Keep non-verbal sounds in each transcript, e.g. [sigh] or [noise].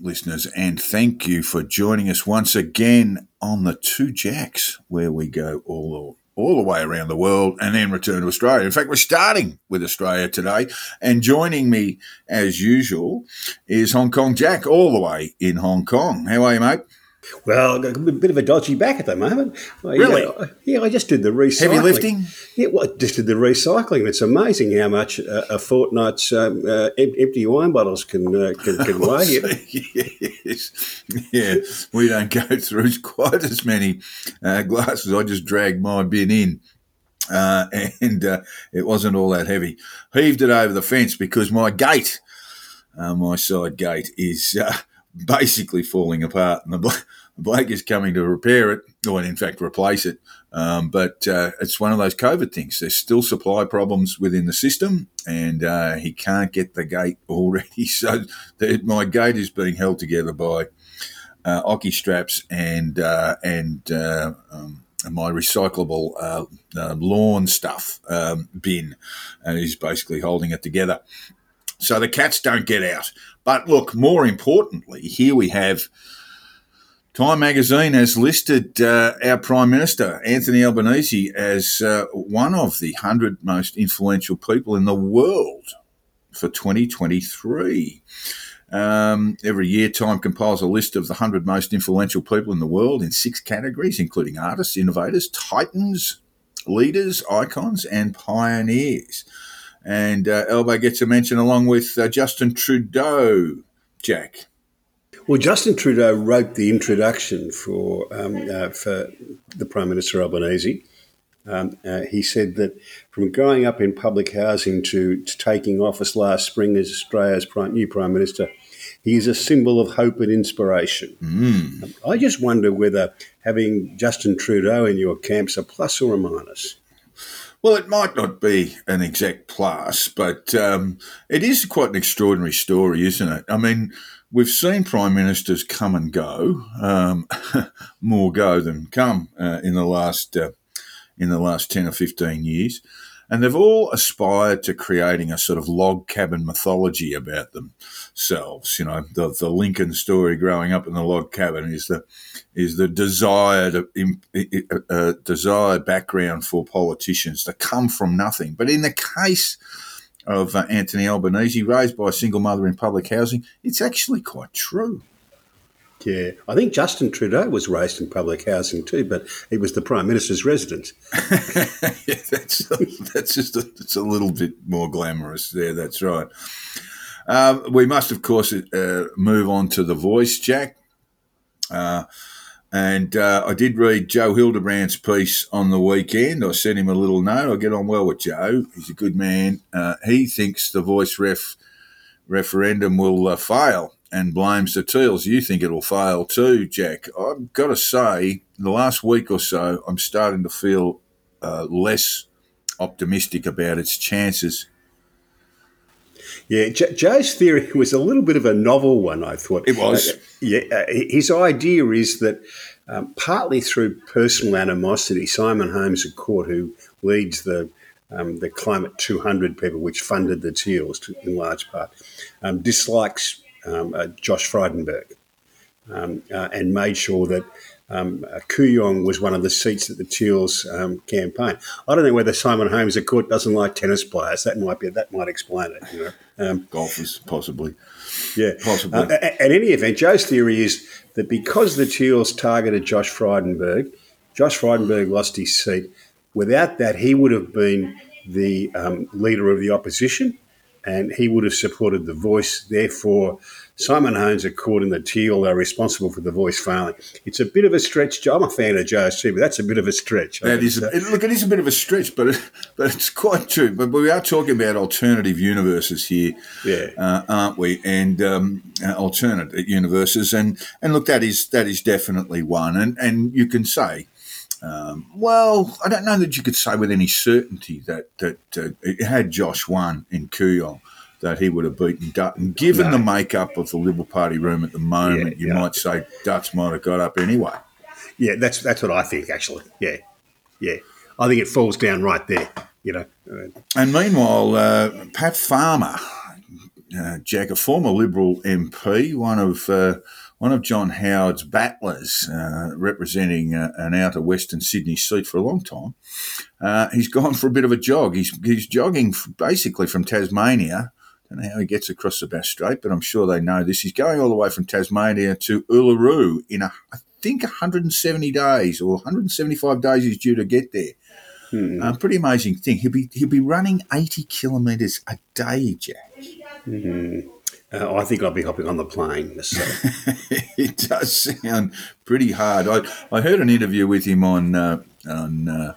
listeners, and thank you for joining us once again on the Two Jacks, where we go all all the way around the world and then return to Australia. In fact, we're starting with Australia today, and joining me as usual is Hong Kong Jack, all the way in Hong Kong. How are you, mate? Well, a bit of a dodgy back at the moment. Really? Yeah, yeah, I just did the recycling. Heavy lifting? Yeah, well, I just did the recycling. It's amazing how much a, a fortnight's um, uh, empty wine bottles can uh, can, can [laughs] weigh. yes. Yeah, we don't go through [laughs] quite as many uh, glasses. I just dragged my bin in. Uh, and uh, it wasn't all that heavy. Heaved it over the fence because my gate, uh, my side gate, is uh, basically falling apart, and the, bloke is coming to repair it, or in fact replace it. Um, but uh, it's one of those COVID things. There's still supply problems within the system, and uh, he can't get the gate already. [laughs] So the, my gate is being held together by uh, ocky straps and uh, and uh, um, my recyclable uh, lawn stuff um, bin, he's basically holding it together. So the cats don't get out. But look, more importantly, here we have Time magazine has listed uh, our Prime Minister, Anthony Albanese, as uh, one of the 100 most influential people in the world for 2023. Um, every year, Time compiles a list of the 100 most influential people in the world in six categories, including artists, innovators, titans, leaders, icons, and pioneers. And uh, gets a mention along with uh, Justin Trudeau. Jack. Well, Justin Trudeau wrote the introduction for um, uh, for the Prime Minister Albanese. Um, uh, he said that from growing up in public housing to, to taking office last spring as Australia's prime, new Prime Minister, he is a symbol of hope and inspiration. Mm. Um, I just wonder whether having Justin Trudeau in your camp's a plus or a minus. Well, it might not be an exact plus, but um, it is quite an extraordinary story, isn't it? I mean, we've seen prime ministers come and go, um, [laughs] more go than come uh, in the last uh, in the last ten or fifteen years, and they've all aspired to creating a sort of log cabin mythology about themselves. You know, the the Lincoln story growing up in the log cabin is the is the desired uh, desired background for politicians to come from nothing. But in the case of uh, Anthony Albanese, raised by a single mother in public housing, it's actually quite true. Yeah, I think Justin Trudeau was raised in public housing too, but he was the Prime Minister's residence. [laughs] yeah, that's [laughs] that's just a, it's a little bit more glamorous there. That's right. Um, we must, of course, uh, move on to the voice, Jack. Uh, and uh, I did read Joe Hildebrand's piece on the weekend. I sent him a little note. I get on well with Joe. He's a good man. Uh, he thinks the voice ref referendum will uh, fail and blames the Teals. You think it'll fail too, Jack? I've got to say, the last week or so, I'm starting to feel uh, less optimistic about its chances. Yeah, Joe's theory [laughs] was a little bit of a novel one, I thought. It was. Yeah, uh, his idea is that um, partly through personal animosity, Simon Holmes à Court, who leads the um, the Climate 200 people, which funded the Teals to, in large part, um, dislikes um, uh, Josh Frydenberg um, uh, and made sure that um, Kooyong was one of the seats at the Teals um, campaign. I don't know whether Simon Holmes à Court doesn't like tennis players. That might be that might explain it. You know, um, golfers possibly. Yeah, possibly. Uh, at any event, Joe's theory is that because the Teals targeted Josh Frydenberg, Josh Frydenberg lost his seat. Without that, he would have been the um, leader of the opposition, and he would have supported the voice. Therefore, Simon Holmes à Court in the teal are responsible for the voice failing. It's a bit of a stretch. I'm a fan of Joe's too, but that's a bit of a stretch. That is, a, look, it is a bit of a stretch, but it, but it's quite true. But, we are talking about alternative universes here, yeah, uh, aren't we? And um, uh, alternate universes, and and look, that is that is definitely one. And and you can say um, well, I don't know that you could say with any certainty that that uh, it had Josh won in Kooyong that he would have beaten Dutton. Given no. the makeup of the Liberal Party room at the moment, yeah, you yeah. might say Dutts might have got up anyway. Yeah, that's that's what I think actually. Yeah, yeah, I think it falls down right there. You know. And meanwhile, uh, Pat Farmer, uh, Jack, a former Liberal MP, one of uh, one of John Howard's battlers, uh, representing uh, an outer Western Sydney seat for a long time. Uh, he's gone for a bit of a jog. He's, he's jogging basically from Tasmania. Don't know how he gets across the Bass Strait, but I'm sure they know this. He's going all the way from Tasmania to Uluru in, a, I think, 170 days or 175 days he's due to get there. Hmm. Uh, pretty amazing thing. He'll be he'll be running 80 kilometres a day, Jack. Mm-hmm. Uh, I think I'll be hopping on the plane. So. [laughs] it does sound pretty hard. I, I heard an interview with him on uh, on uh,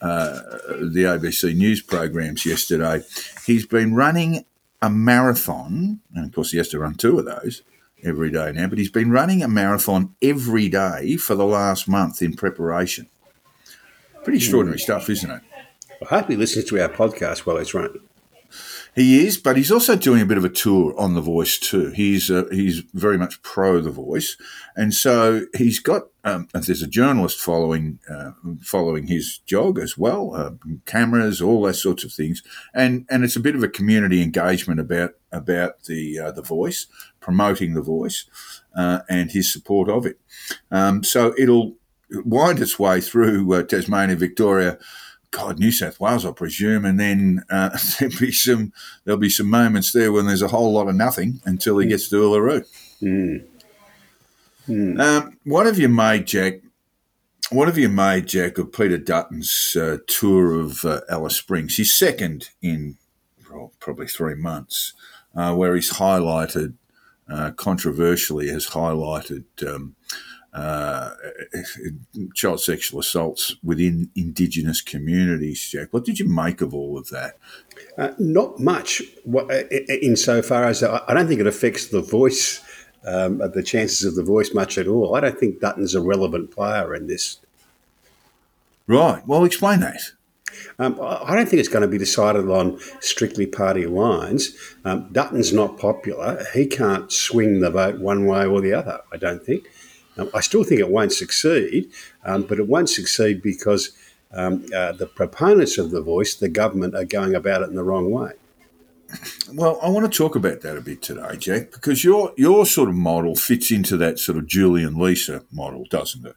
uh the ABC News programs yesterday. He's been running a marathon, and of course he has to run two of those every day now. But he's been running a marathon every day for the last month in preparation. Pretty extraordinary stuff, isn't it? I hope he listens to our podcast while he's running. He is, but he's also doing a bit of a tour on The Voice too. He's uh, he's very much pro The Voice, and so he's got. Um, there's a journalist following uh, following his jog as well, uh, cameras, all those sorts of things, and and it's a bit of a community engagement about about the uh, the Voice, promoting The Voice, uh, and his support of it. Um, so it'll wind its way through uh, Tasmania, Victoria. God, New South Wales, I presume, and then uh, [laughs] there'll be some there'll be some moments there when there's a whole lot of nothing until he gets to Uluru. Mm. Mm. Um, what have you made, Jack? What have you made, Jack, of Peter Dutton's uh, tour of uh, Alice Springs? His second in well, probably three months, uh, where he's highlighted, uh, controversially, has highlighted. Um, uh, child sexual assaults within Indigenous communities, Jack. What did you make of all of that? Uh, not much, insofar as I don't think it affects the voice, um, the chances of the voice much at all. I don't think Dutton's a relevant player in this. Right. Well, explain that. Um, I don't think it's going to be decided on strictly party lines. Um, Dutton's not popular. He can't swing the vote one way or the other, I don't think. Um, I still think it won't succeed, um, but it won't succeed because um, uh, the proponents of the voice, the government, are going about it in the wrong way. Well, I want to talk about that a bit today, Jack, because your your sort of model fits into that sort of Julian Leeser model, doesn't it?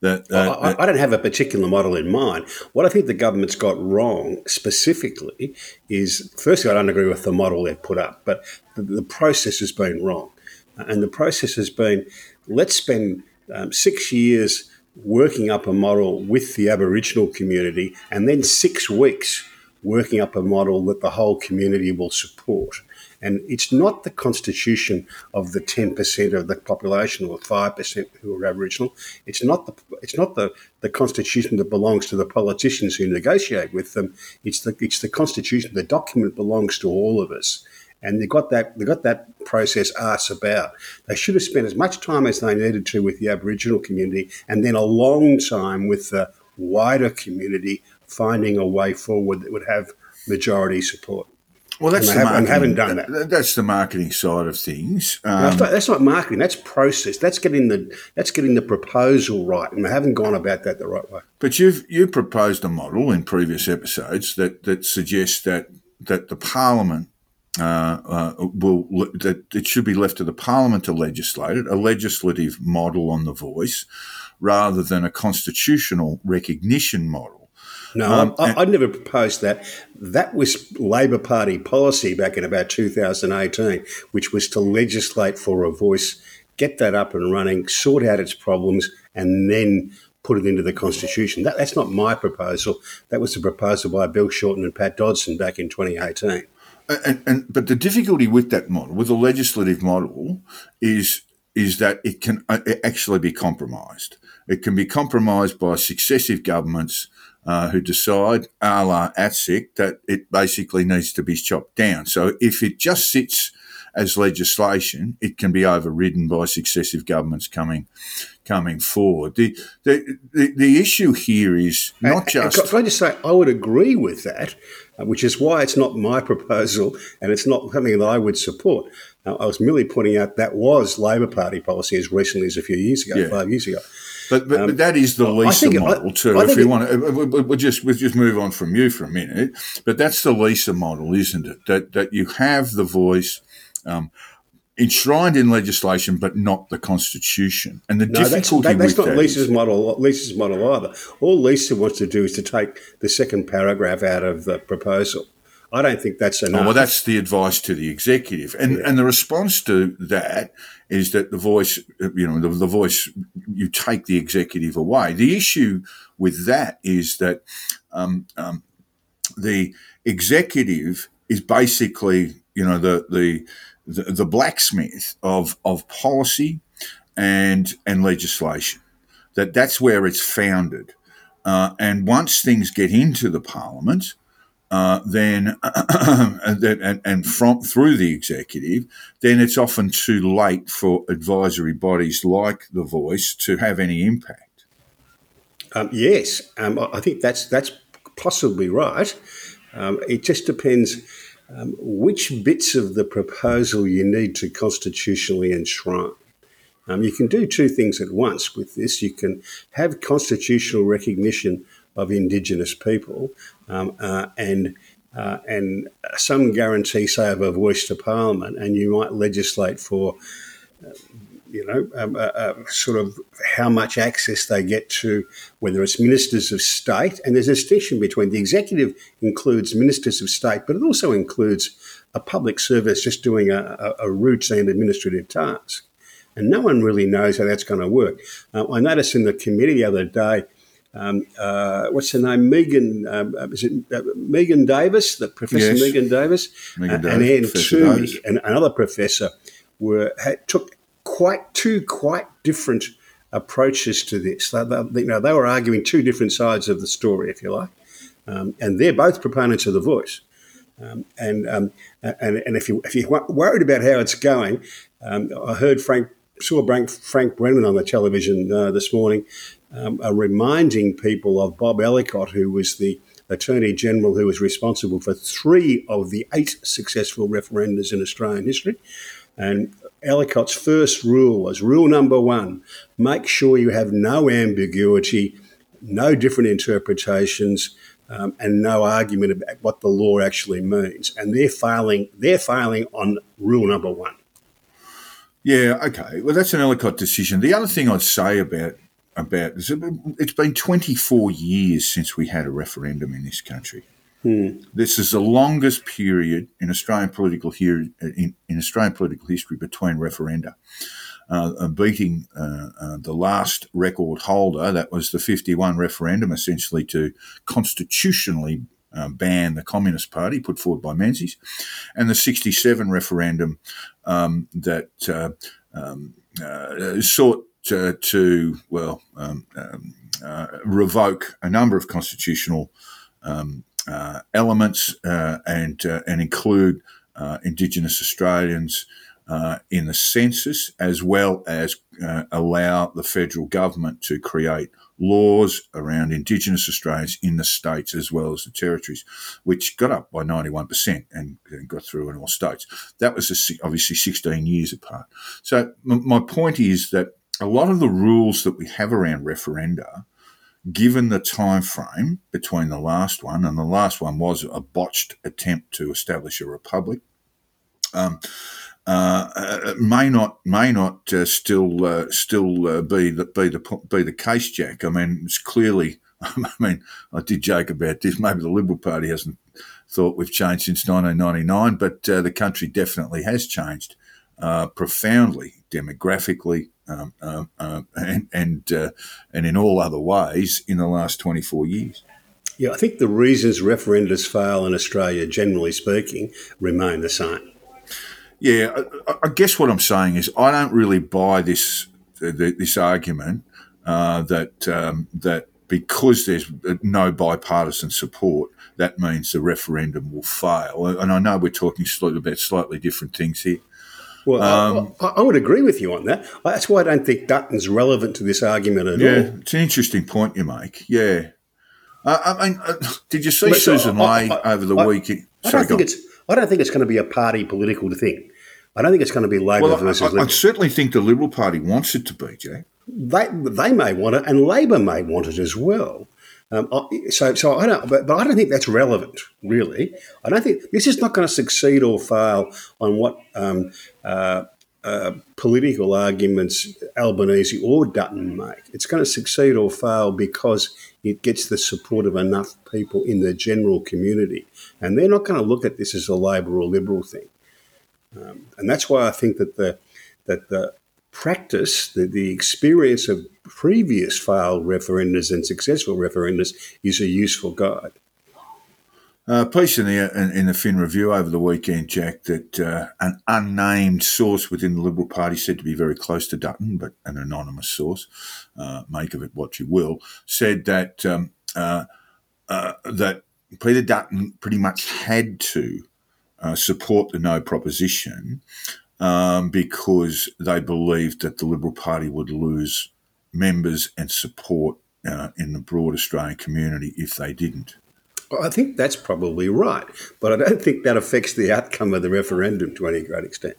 That, uh, I, I, don't have a particular model in mind. What I think the government's got wrong specifically is, firstly, I don't agree with the model they've put up, but the, the process has been wrong. And the process has been let's spend um, six years working up a model with the Aboriginal community and then six weeks working up a model that the whole community will support. And it's not the constitution of the 10% of the population or 5% who are Aboriginal. It's not the it's not the, the constitution that belongs to the politicians who negotiate with them. It's the it's the constitution, the document belongs to all of us and they got that they got that process arse about. They should have spent as much time as they needed to with the Aboriginal community, and then a long time with the wider community finding a way forward that would have majority support. Well, that's the have, marketing. haven't done that. That's the marketing side of things. Um, no, that's not marketing. That's process. That's getting the that's getting the proposal right, and they haven't gone about that the right way. But you've you proposed a model in previous episodes that that suggests that that the parliament uh, uh, will that it should be left to the parliament to legislate it, a legislative model on the voice, rather than a constitutional recognition model. No, um, I, would never proposed that. That was Labor Party policy back in about 2018, which was to legislate for a voice, get that up and running, sort out its problems, and then put it into the Constitution. That, that's not my proposal. That was a proposal by Bill Shorten and Pat Dodson back in 2018. And, and but the difficulty with that model, with the legislative model, is is that it can uh, actually be compromised. It can be compromised by successive governments uh, who decide, a la ATSIC, that it basically needs to be chopped down. So if it just sits as legislation, it can be overridden by successive governments coming coming forward. The the, the, the issue here is not just. Can I just say, I would agree with that, which is why it's not my [laughs] proposal and it's not something that I would support. Now, I was merely pointing out that was Labor Party policy as recently as a few years ago, Yeah. five years ago. But, but, Um, but that is the Leeser it- model too. I if you it- want to, we- we'll just we'll just move on from you for a minute. But that's the Leeser model, isn't it? That that you have the voice um, enshrined in legislation, but not the Constitution. And the No, that's, difficulty that, that's not that Leeser's is- model. Leeser's model either. All Lisa wants to do is to take the second paragraph out of the proposal. I don't think that's enough. Oh, well, that's the advice to the executive, and and the response to that is that the voice, you know, the, the voice, you take the executive away. The issue with that is that um, um, the executive is basically, you know, the the the, the blacksmith of of policy and and legislation. That that's where it's founded, uh, and once things get into the parliament uh, [coughs] then and, and, from through the executive, then it's often too late for advisory bodies like the Voice to have any impact. Um, yes, um, I I think that's that's possibly right. Um, it just depends um, which bits of the proposal you need to constitutionally enshrine. Um, you can do two things at once with this. You can have constitutional recognition of Indigenous people um, uh, and uh, and some guarantee, say, of a voice to Parliament, and you might legislate for you know, um, uh, uh, sort of how much access they get to whether it's ministers of state. And there's a distinction between the executive includes ministers of state, but it also includes a public service just doing a, a, a routine administrative task. And no one really knows how that's going to work. Uh, I noticed in the committee the other day, um, uh, what's her name? Megan, um, uh, is it uh, Megan Davis, the Professor Yes. Megan Davis, Megan uh, and Anne Twomey, Davis. and another professor, were had, took quite two quite different approaches to this. They, they- you know, they were arguing two different sides of the story, if you like, um, and they're both proponents of the voice. Um, and, um, and and if you if you're worried about how it's going, um, I heard Frank saw Frank, Frank Brennan on the television uh, this morning, um, uh, reminding people of Bob Ellicott, who was the Attorney General who was responsible for three of the eight successful referendums in Australian history. And Ellicott's first rule was rule number one: make sure you have no ambiguity, no different interpretations um, and no argument about what the law actually means. And they're failing. They're failing on rule number one. Yeah, okay. Well, that's an Ellicott decision. The other thing I'd say about about it's been 24 years since we had a referendum in this country. This is the longest period in Australian political here in, in Australian political history between referenda. Uh, beating uh, uh, the last record holder, that was the 51 referendum, essentially to constitutionally uh, ban the Communist Party, put forward by Menzies, and the 67 referendum um, that uh, um, uh, sought uh, to, well, um, um, uh, revoke a number of constitutional um, elements uh, and uh, and include uh, Indigenous Australians uh, in the census, as well as uh, allow the federal government to create laws around Indigenous Australians in the states as well as the territories, which got up by 91% and, and got through in all states. That was a, obviously 16 years apart. So m- my point is that a lot of the rules that we have around referenda given the time frame between the last one and the last one was a botched attempt to establish a republic um, uh, may not may not uh, still uh, still uh, be the be the be the case, Jack. I mean, it's clearly. [laughs] I mean, I did joke about this. Maybe the Liberal Party hasn't thought we've changed since 1999, but uh, the country definitely has changed uh, profoundly, demographically, um, um, um, and and uh, and in all other ways in the last 24 years. Yeah, I think the reasons referendums fail in Australia, generally speaking, remain the same. Yeah, I, I guess what I'm saying is I don't really buy this this argument uh, that um, that because there's no bipartisan support, that means the referendum will fail. And I know we're talking about slightly different things here. Well, um, I, I, would agree with you on that. That's why I don't think Dutton's relevant to this argument at yeah, all. Yeah, it's an interesting point you make. Yeah. Uh, I mean, uh, did you see but, Susan Ley over the weekend? I don't think it's. I don't think it's going to be a party political thing. I don't think it's going to be Labor well, versus I, Liberal. I certainly think the Liberal Party wants it to be, Jack. They they may want it, and Labor may want it as well. Um, so, so I don't, but, but I don't think that's relevant, really. I don't think this is not going to succeed or fail on what um, uh, uh, political arguments Albanese or Dutton make. It's going to succeed or fail because it gets the support of enough people in the general community, and they're not going to look at this as a Labor or Liberal thing. Um, and that's why I think that the that the practice, the, the experience of previous failed referendums and successful referendums is a useful guide. Uh, piece in the in, in, the Fin Review over the weekend, Jack, that uh, an unnamed source within the Liberal Party said to be very close to Dutton, but an anonymous source, uh, make of it what you will, said that um, uh, uh, that Peter Dutton pretty much had to uh, support the no proposition um, because they believed that the Liberal Party would lose members and support uh, in the broad Australian community if they didn't. Well, I think that's probably right, but I don't think that affects the outcome of the referendum to any great extent.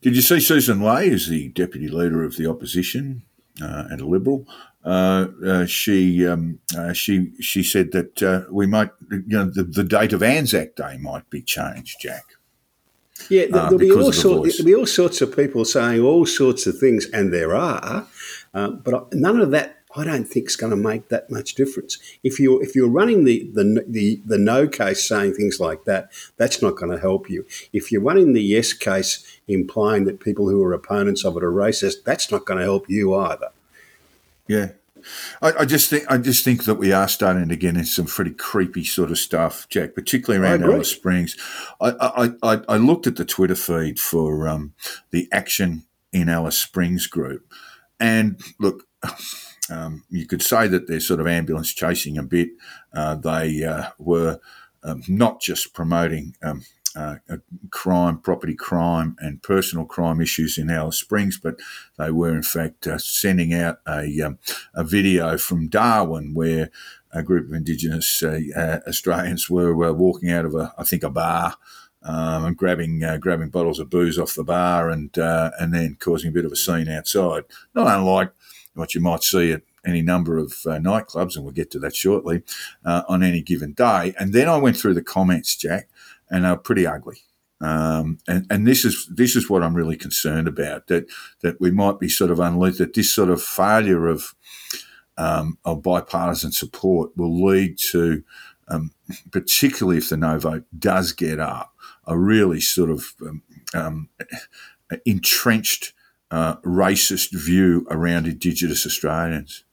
Did you see Susan Ley as the deputy leader of the opposition uh, and a liberal? Uh, uh, she um, uh, she she said that uh, we might you know the, the date of Anzac Day might be changed, Jack. Yeah, uh, there'll, be all sorts, there'll be all sorts of people saying all sorts of things, and there are, uh, but none of that I don't think is going to make that much difference. If you're if you're running the, the the the no case saying things like that, that's not going to help you. If you're running the yes case implying that people who are opponents of it are racist, that's not going to help you either. Yeah, I, I, just think I just think that we are starting to get into some pretty creepy sort of stuff, Jack, particularly around Alice Springs. I, I, I, I, looked at the Twitter feed for um, the Action in Alice Springs group, and look. [sighs] Um, you could say that they're sort of ambulance chasing a bit. Uh, they uh, were um, not just promoting um, uh, crime, property crime, and personal crime issues in Alice Springs, but they were in fact uh, sending out a, um, a video from Darwin where a group of Indigenous uh, uh Australians were walking out of a, I think, a bar. Um, and grabbing uh, grabbing bottles of booze off the bar and uh, and then causing a bit of a scene outside. Not unlike what you might see at any number of uh, nightclubs, and we'll get to that shortly, uh, on any given day. And then I went through the comments, Jack, and are pretty ugly. Um, and, and this is this is what I'm really concerned about that that we might be sort of unleashed that this sort of failure of um, of bipartisan support will lead to, um, particularly if the no vote does get up, a really sort of um, um, entrenched uh, racist view around Indigenous Australians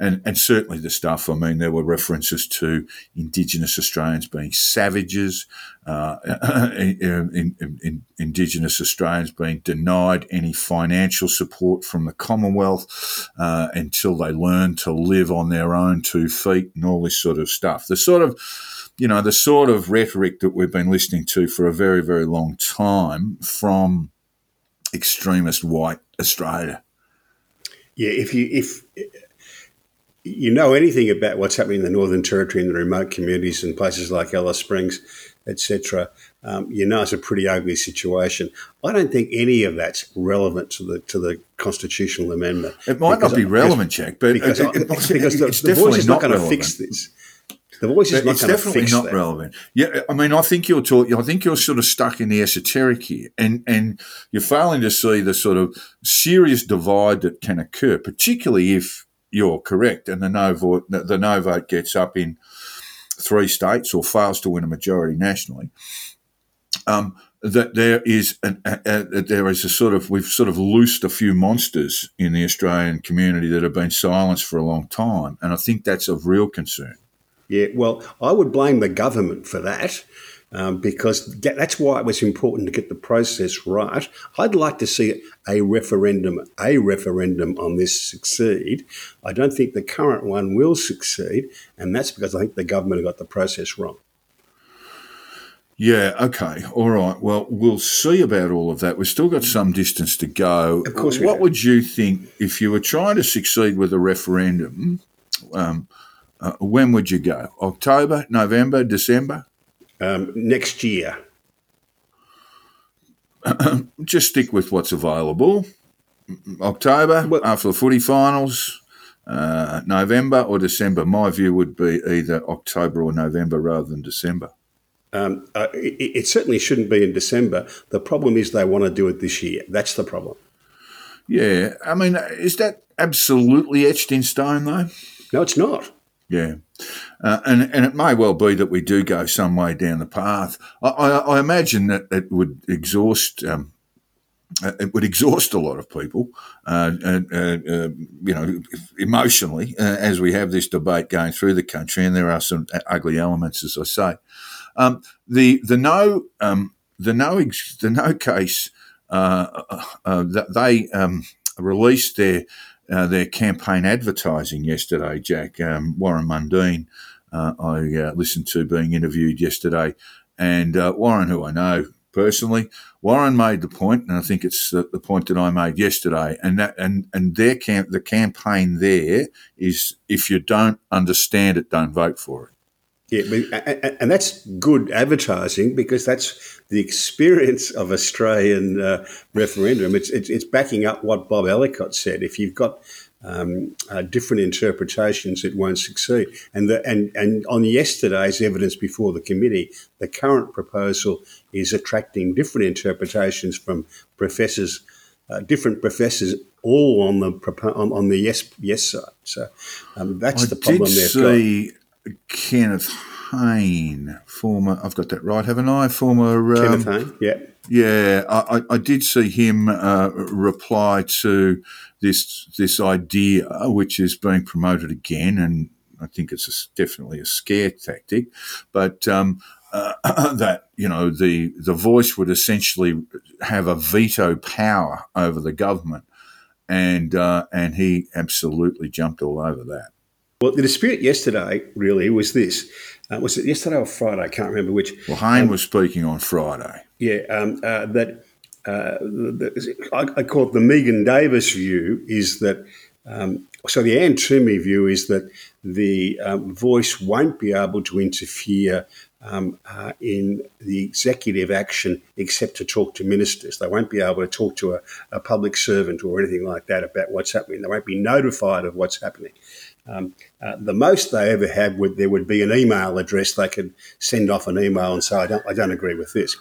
and and certainly the stuff. I mean, there were references to Indigenous Australians being savages, uh, [laughs] in, in, in Indigenous Australians being denied any financial support from the Commonwealth uh, until they learn to live on their own two feet, and all this sort of stuff. The sort of you know, the sort of rhetoric that we've been listening to for a very, very long time from extremist white Australia. Yeah, if you if you know anything about what's happening in the Northern Territory and the remote communities and places like Alice Springs, etc., um, you know it's a pretty ugly situation. I don't think any of that's relevant to the to the constitutional amendment. It might not be relevant, Jack, but because, it, it, because the, the voice is not, not going to fix this. The voice is not it's definitely not that. relevant. Yeah, I mean, I think you're talking. I think you're sort of stuck in the esoteric here, and and you're failing to see the sort of serious divide that can occur, particularly if you're correct, and the no vote the no vote gets up in three states or fails to win a majority nationally. Um, that there is an, a, a, there is a sort of we've sort of loosed a few monsters in the Australian community that have been silenced for a long time, and I think that's of real concern. Yeah, well, I would blame the government for that. Um, because that's why it was important to get the process right. I'd like to see a referendum, a referendum on this succeed. I don't think the current one will succeed, and that's because I think the government have got the process wrong. Yeah, okay, all right. Well, we'll see about all of that. We've still got some distance to go. Of course, what would you think if you were trying to succeed with a referendum? Um, uh, when would you go? October, November, December? Um, next year? [clears throat] Just stick with what's available. October Well- after the footy finals, uh, November or December. My view would be either October or November rather than December. Um, uh, it, it certainly shouldn't be in December. The problem is they want to do it this year. That's the problem. Yeah, I mean, is that absolutely etched in stone though? No, it's not. Yeah, uh, and and it may well be that we do go some way down the path. I, I, I imagine that it would exhaust. Um, uh, it would exhaust a lot of people, uh, uh, uh, you know, emotionally, uh, as we have this debate going through the country, and there are some ugly elements, as I say. Um, the the no um, the no the no case uh, uh, that they um, released their uh, their campaign advertising yesterday. Jack um, Warren Mundine, uh, I uh, listened to being interviewed yesterday, and uh, Warren, who I know personally, Warren made the point, and I think it's the, the point that I made yesterday, and that and and their camp the campaign there is if you don't understand it, don't vote for it. Yeah, but, a- a- and that's good advertising because that's the experience of Australian uh, referendum. It's, it's it's backing up what Bob Ellicott said. If you've got um, uh, different interpretations, it won't succeed. And the, and and on yesterday's evidence before the committee, the current proposal is attracting different interpretations from professors, uh, different professors, all on the on, on the yes yes side. So um, that's I the problem did they've got. see Kenneth Hayne, former. I've got that right, haven't I? Former. Um, Kenneth Hayne, yeah. Yeah, I, I did see him uh, reply to this this idea, which is being promoted again, and I think it's a definitely a scare tactic, but um, uh, [coughs] that you know the the voice would essentially have a veto power over the government, and uh, and he absolutely jumped all over that. Well, the dispute yesterday really was this. Uh, was it yesterday or Friday? I can't remember which. Well, Hayne was speaking on Friday. Yeah, um, uh, that uh, the, I, I call it the Megan Davis view is that. Um, so the Anne Twomey view is that the um, voice won't be able to interfere um, uh, in the executive action except to talk to ministers. They won't be able to talk to a, a public servant or anything like that about what's happening. They won't be notified of what's happening. Um, uh, the most they ever had would there would be an email address they could send off an email and say, I don't, I don't agree with this.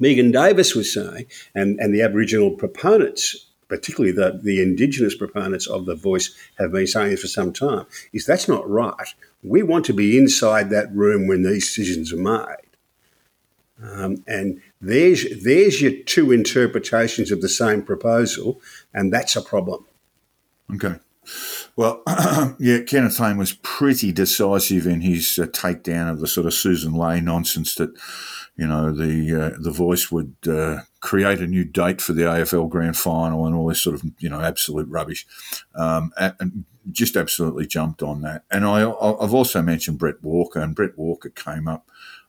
Megan Davis was saying, and, and the Aboriginal proponents, particularly the, the Indigenous proponents of the voice, have been saying this for some time, is that's not right. We want to be inside that room when these decisions are made. Um, and there's, there's your two interpretations of the same proposal, and that's a problem. Okay. Well, [clears throat] yeah, Kenneth Hayne was pretty decisive in his uh, takedown of the sort of Susan Ley nonsense that, you know, the uh, the voice would uh, create a new date for the AFL Grand Final and all this sort of, you know, absolute rubbish, um, and, just absolutely jumped on that. And I, I've also mentioned Bret Walker, and Bret Walker came up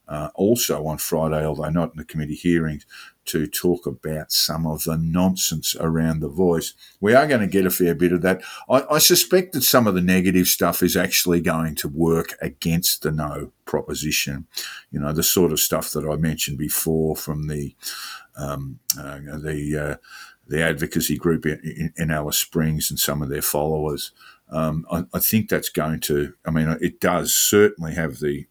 uh, also on Friday, although not in the committee hearings, to talk about some of the nonsense around the voice. We are going to get a fair bit of that. I, I suspect that some of the negative stuff is actually going to work against the no proposition. You know, the sort of stuff that I mentioned before from the um, uh, the uh, the advocacy group in, in, Alice Springs and some of their followers. Um, I, I think that's going to. I mean, it does certainly have the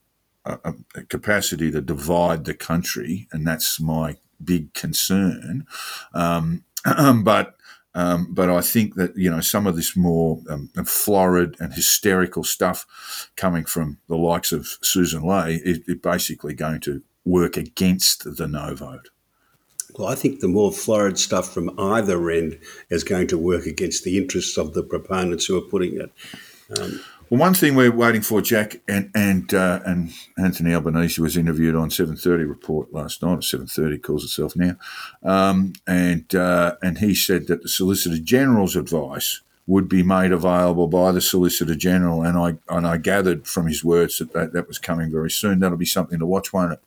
a, a capacity to divide the country, and that's my big concern. Um, [clears throat] but um, but I think that you know some of this more um, florid and hysterical stuff coming from the likes of Susan Ley is, basically going to work against the no vote. Well, I think the more florid stuff from either end is going to work against the interests of the proponents who are putting it. Um, Well, one thing we're waiting for, Jack, and and uh, and Anthony Albanese was interviewed on Seven Thirty Report last night. Seven Thirty calls itself now, um, and uh, and he said that the Solicitor General's advice would be made available by the Solicitor General, and I and I gathered from his words that that, that was coming very soon. That'll be something to watch, won't it?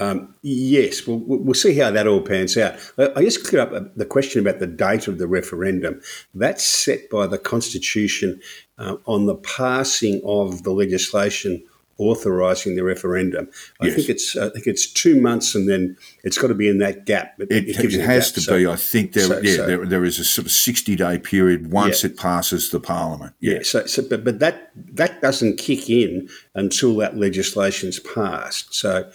Um, yes, we'll, we'll see how that all pans out. I just clear up the question about the date of the referendum. That's set by the Constitution uh, on the passing of the legislation authorising the referendum. I Yes. think it's I think it's two months, and then it's got to be in that gap. It, it, gives a has to So- be. I think there, so- yeah, so- there, there is a sort of sixty day period once Yeah. it passes the Parliament. Yeah, so, so but, but that that doesn't kick in until that legislation's passed. So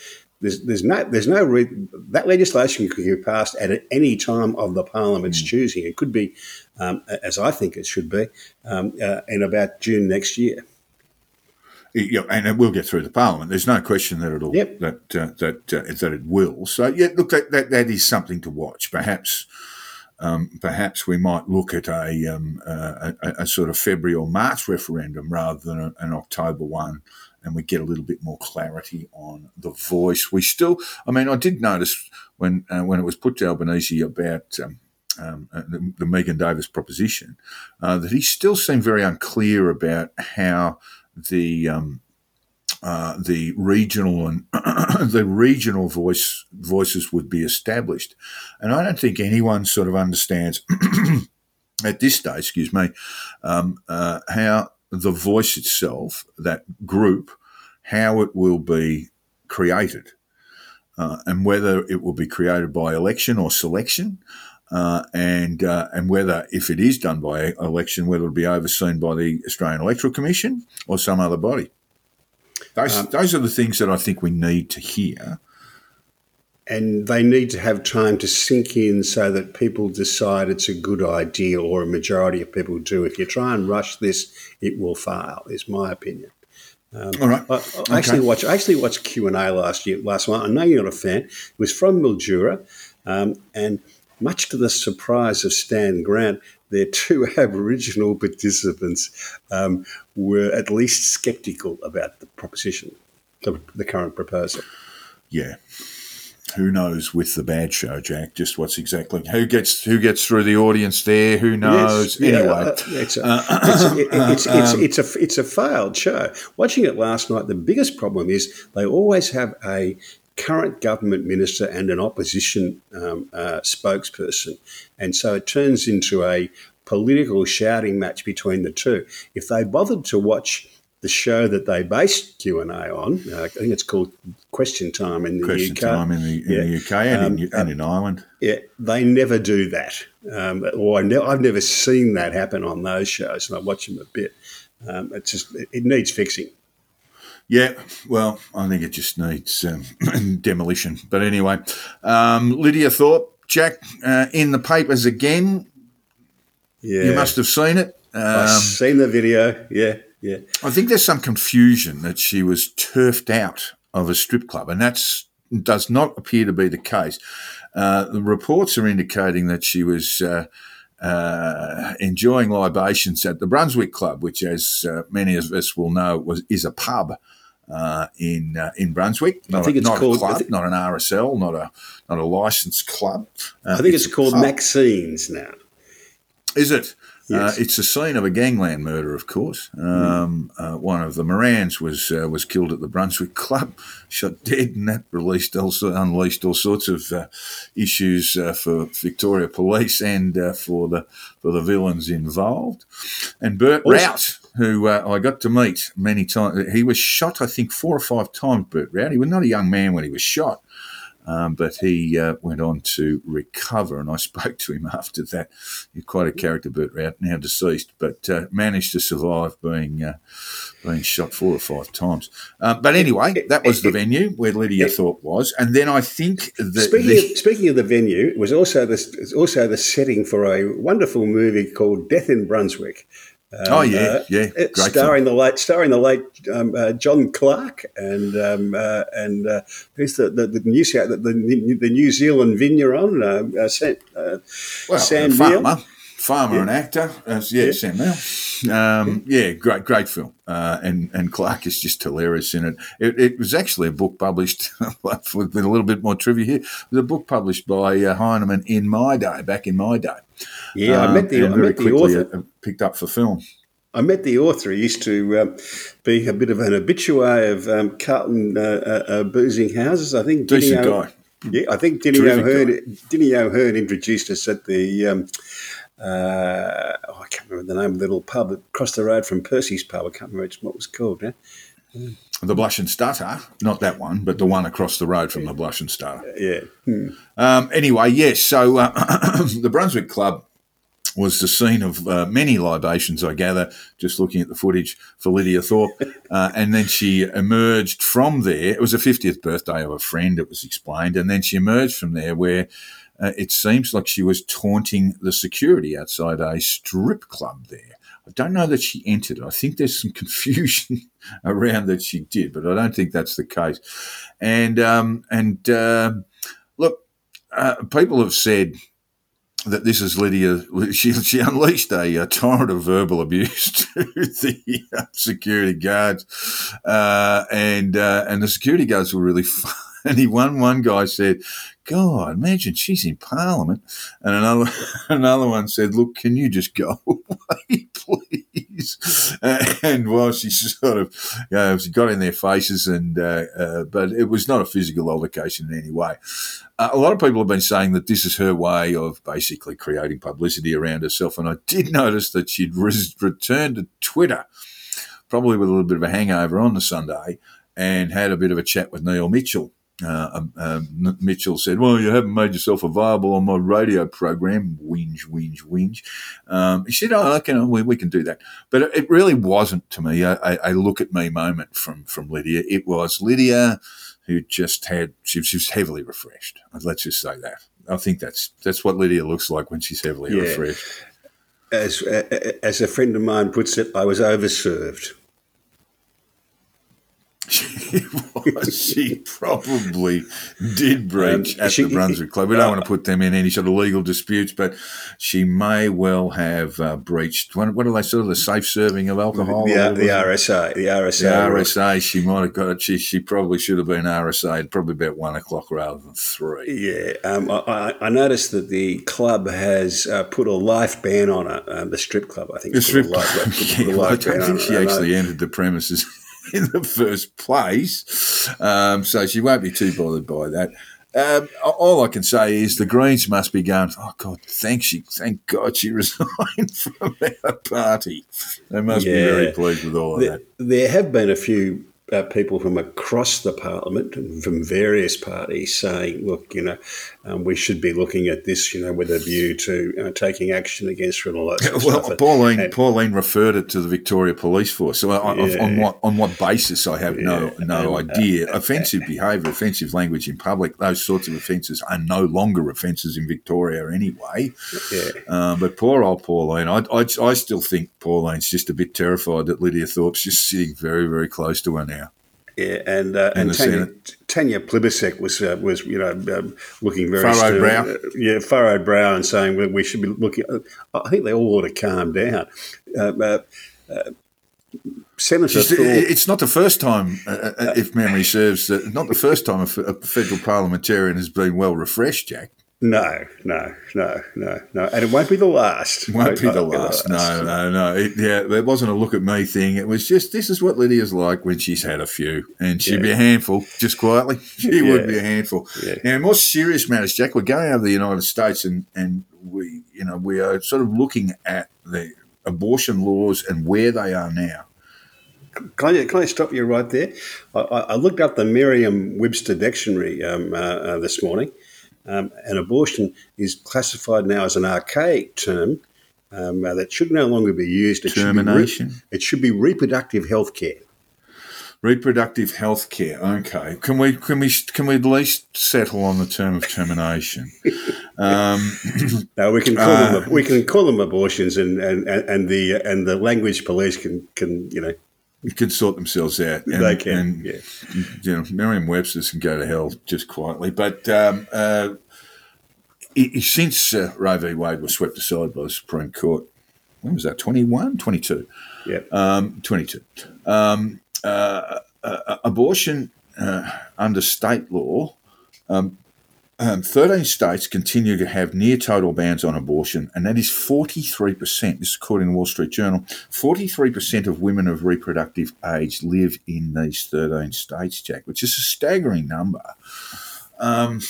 there's there's no there's no re- that legislation could be passed at any time of the Parliament's Hmm. choosing. It could be, um, as I think it should be, um, uh, in about June next year. Yeah, and it will get through the Parliament. There's no question that it'll Yep. that uh, that uh, that it will. So yeah, look, that, that that is something to watch. Perhaps um, perhaps we might look at a, um, uh, a a sort of February or March referendum rather than a, an October one, and we get a little bit more clarity on the voice. We still, I mean, I did notice when uh, when it was put to Albanese about. Um, um, uh, the, the Megan Davis proposition, uh, that he still seemed very unclear about how the um, uh, the regional and [clears throat] the regional voice voices would be established, and I don't think anyone sort of understands [clears throat] at this stage, excuse me, um, uh, how the voice itself, that group, how it will be created, uh, and whether it will be created by election or selection. Uh, and uh, and whether, if it is done by election, whether it'll be overseen by the Australian Electoral Commission or some other body. Those, those are the things that I think we need to hear. And they need to have time to sink in so that people decide it's a good idea, or a majority of people do. If you try and rush this, it will fail. Is my opinion. All right. I, I actually watched. I actually watched Q and A last year. Last night. I know you're not a fan. It was from Mildura, um, and much to the surprise of Stan Grant, their two [laughs] Aboriginal participants um, were at least sceptical about the proposition, the, the current proposal. yeah. Who knows with the bad show, Jack? Just what's exactly who gets who gets through the audience there? Who knows? Yes, anyway, uh, it's, a, it's, it's, it's, it's, a, it's a failed show. Watching it last night, the biggest problem is they always have a current government minister and an opposition um, uh, spokesperson. And so it turns into a political shouting match between the two. If they bothered to watch the show that they based Q&A on, uh, I think it's called Question Time in the question UK. time in the in Yeah. the UK and, Um, in, and in Ireland. Yeah, they never do that. Um, or I ne- I've never seen that happen on those shows, and I watch them a bit. Um, it's just it, it needs fixing. Yeah, well, I think it just needs um, [clears throat] demolition. But anyway, um, Lydia Thorpe, Jack, uh, in the papers again. Yeah, You must have seen it. I've Um, seen the video. Yeah, yeah. I think there's some confusion that she was turfed out of a strip club, and that's does not appear to be the case. Uh, the reports are indicating that she was uh, uh, enjoying libations at the Brunswick Club, which, as uh, many of us will know, was is a pub uh, in uh, in Brunswick. Not, think a, it's not called- a club, I not an RSL, not a not a licensed club. Uh, I think it's, a called. Maxine's now. Is it? Yes. Uh, it's the scene of a gangland murder, of course. Um, uh, one of the Morans was uh, was killed at the Brunswick Club, [laughs] shot dead, and that released also unleashed all sorts of uh, issues uh, for Victoria Police and uh, for the for the villains involved. And Bert Also- Wrout, who uh, I got to meet many times, he was shot, I think, four or five times. Bert Wrout. He was not a young man when he was shot. Um, but he uh, went on to recover, and I [laughs] spoke to him after that. He's quite a character, Bert Wrout, now deceased, but uh, managed to survive being uh, being shot four or five times. Uh, but anyway, that was the venue where Lydia Thorpe was, and then I think that Speaking the, of, speaking of the venue, it was also the also the setting for a wonderful movie called Death in Brunswick. Oh yeah, uh, yeah, great starring film. the late starring the late um, uh, John Clarke and um, uh, and uh, who's the the, the New Zealand the, the, New Zealand vigneron uh, uh, Sam, uh, Well, Sam farmer, Neill. Farmer Yeah. and actor. Uh, yeah, Sam Neill. Um, yeah, great, great film. Uh, and and Clarke is just hilarious in it. It, it was actually a book published [laughs] with a little bit more trivia here. It was a book published by uh, Heinemann in my day, back in my day. Yeah, I Um, met the and I met the author. uh, picked up for film. I met the author. He used to um, be a bit of an habitué of um, Carlton uh, uh, uh, boozing houses. I think. Decent Dinny guy. Yeah, I think Dinny Terrific O'Hearn. Dinny O'Hearn introduced us at the. Uh, oh, I can't remember the name of the little pub across the road from Percy's pub. I can't remember what it was called. Yeah, The Blush and Stutter, not that one, but the one across the road from the Blush and Stutter. yeah. Hmm. Um, anyway, yes. So uh, [clears throat] the Brunswick Club was the scene of uh, many libations, I gather, just looking at the footage for Lydia Thorpe. [laughs] Uh, and then she emerged from there. It was a 50th birthday of a friend, it was explained. And then she emerged from there where uh, it seems like she was taunting the security outside a strip club there. I don't know that she entered. I think there's some [laughs] confusion around that she did, but I don't think that's the case. And um, and um look, uh, people have said that this is Lydia. She, she unleashed a, uh torrent of verbal abuse [laughs] to the uh, security guards, uh, and uh, and the security guards were really [laughs] funny. One one guy said, "God, imagine she's in Parliament," and another [laughs] another one said, "Look, can you just go away, please?" [laughs] And while she sort of, you know, she got in their faces, and uh, uh, but it was not a physical altercation in any way. Uh, a lot of people have been saying that this is her way of basically creating publicity around herself. And I did [laughs] notice that she'd res- returned to Twitter, probably with a little bit of a hangover on the Sunday, and had a bit of a chat with Neil Mitchell. Uh, um, um, Mitchell said, "Well, you haven't made yourself available on my radio program." Whinge, whinge, whinge. Um, he said, "Oh, okay, we, we can do that." But it, really wasn't to me a, a, a look at me moment from from Lydia. It was Lydia who just had she, she was heavily refreshed. Let's just say that. I think that's that's what Lydia looks like when she's heavily Yeah. refreshed. As as a friend of mine puts it, I was overserved. She. [laughs] She probably did breach Um, at she- the Brunswick Club. We don't want to put them in any sort of legal disputes, but she may well have uh, breached. What, what are they sort of the safe serving of alcohol? The, the? RSA, the RSA, The RSA, she might have got. She she probably should have been RSA probably about one o'clock rather than three. Yeah, um, I, I- noticed that the club has uh, put a life ban on it. Um, the strip club, I think. The has put a strip [laughs] club. Yeah, I don't think she actually entered the premises in the first place, um, so she won't be too bothered by that. Um, all I can say is the Greens must be going. Oh God, thank she, thank God she [laughs] resigned from our party. They must be very pleased with all of There, that. there have been a few uh, people from across the parliament and from various parties saying, look, you know, um, we should be looking at this, you know, with a view to uh, taking action against her [laughs] all that Well. Pauline, and- Pauline referred it to the Victoria Police Force. So, on, on- on what on what basis? I have no Yeah. no And, uh, idea. offensive [laughs] behaviour, offensive language in public, those sorts of offences are no longer offences in Victoria anyway. yeah. Uh, but poor old Pauline, I, I, I still think Pauline's just a bit terrified that Lydia Thorpe's just sitting very, very close to her now. Yeah, and uh, and Tanya. Tanya Plibersek was uh, was you know um, looking very Furrowed stern. brow. Uh, yeah, furrowed brow, and saying well, we should be looking. Uh, I think they all ought to calm down. Uh, uh, uh, Senator It's not the first time, if memory serves, not the first time a, f- a federal parliamentarian has been well refreshed, Jack. No, no, no, no, no, and it won't be the last. Won't be the last. No, no, no. It, yeah, there wasn't a look at me thing. It was just this is what Lydia's like when she's had a few, and she'd be a handful, just quietly. [laughs] She would be a handful. Yeah. Now, more serious matters, Jack, we're going over the United States, and and we, you know, we are sort of looking at the abortion laws and where they are now. Can I, can I stop you right there? I, I looked up the Merriam-Webster dictionary um, uh, uh, this morning, um, and abortion is classified now as an archaic term um, uh, that should no longer be used. It Should be Termination. re- it should be reproductive health care. Reproductive health care. Okay, can we can we can we at least settle on the term of termination? [laughs] um, Now we can call Uh, them we can call them abortions, and, and, and and the and the language police can can you know can sort themselves out. And, They can, and, yeah. You know, Merriam-Webster's can go to hell just quietly. But um, uh, since uh, Roe v. Wade was swept aside by the Supreme Court, when was that? 21? 22. Yeah. Um, 22. Um, uh, uh, abortion uh, under state law, um, um, 13 states continue to have near total bans on abortion, and that is 43%. This is according to Wall Street Journal. 43% of women of reproductive age live in these 13 states, Jack, which is a staggering number. Um,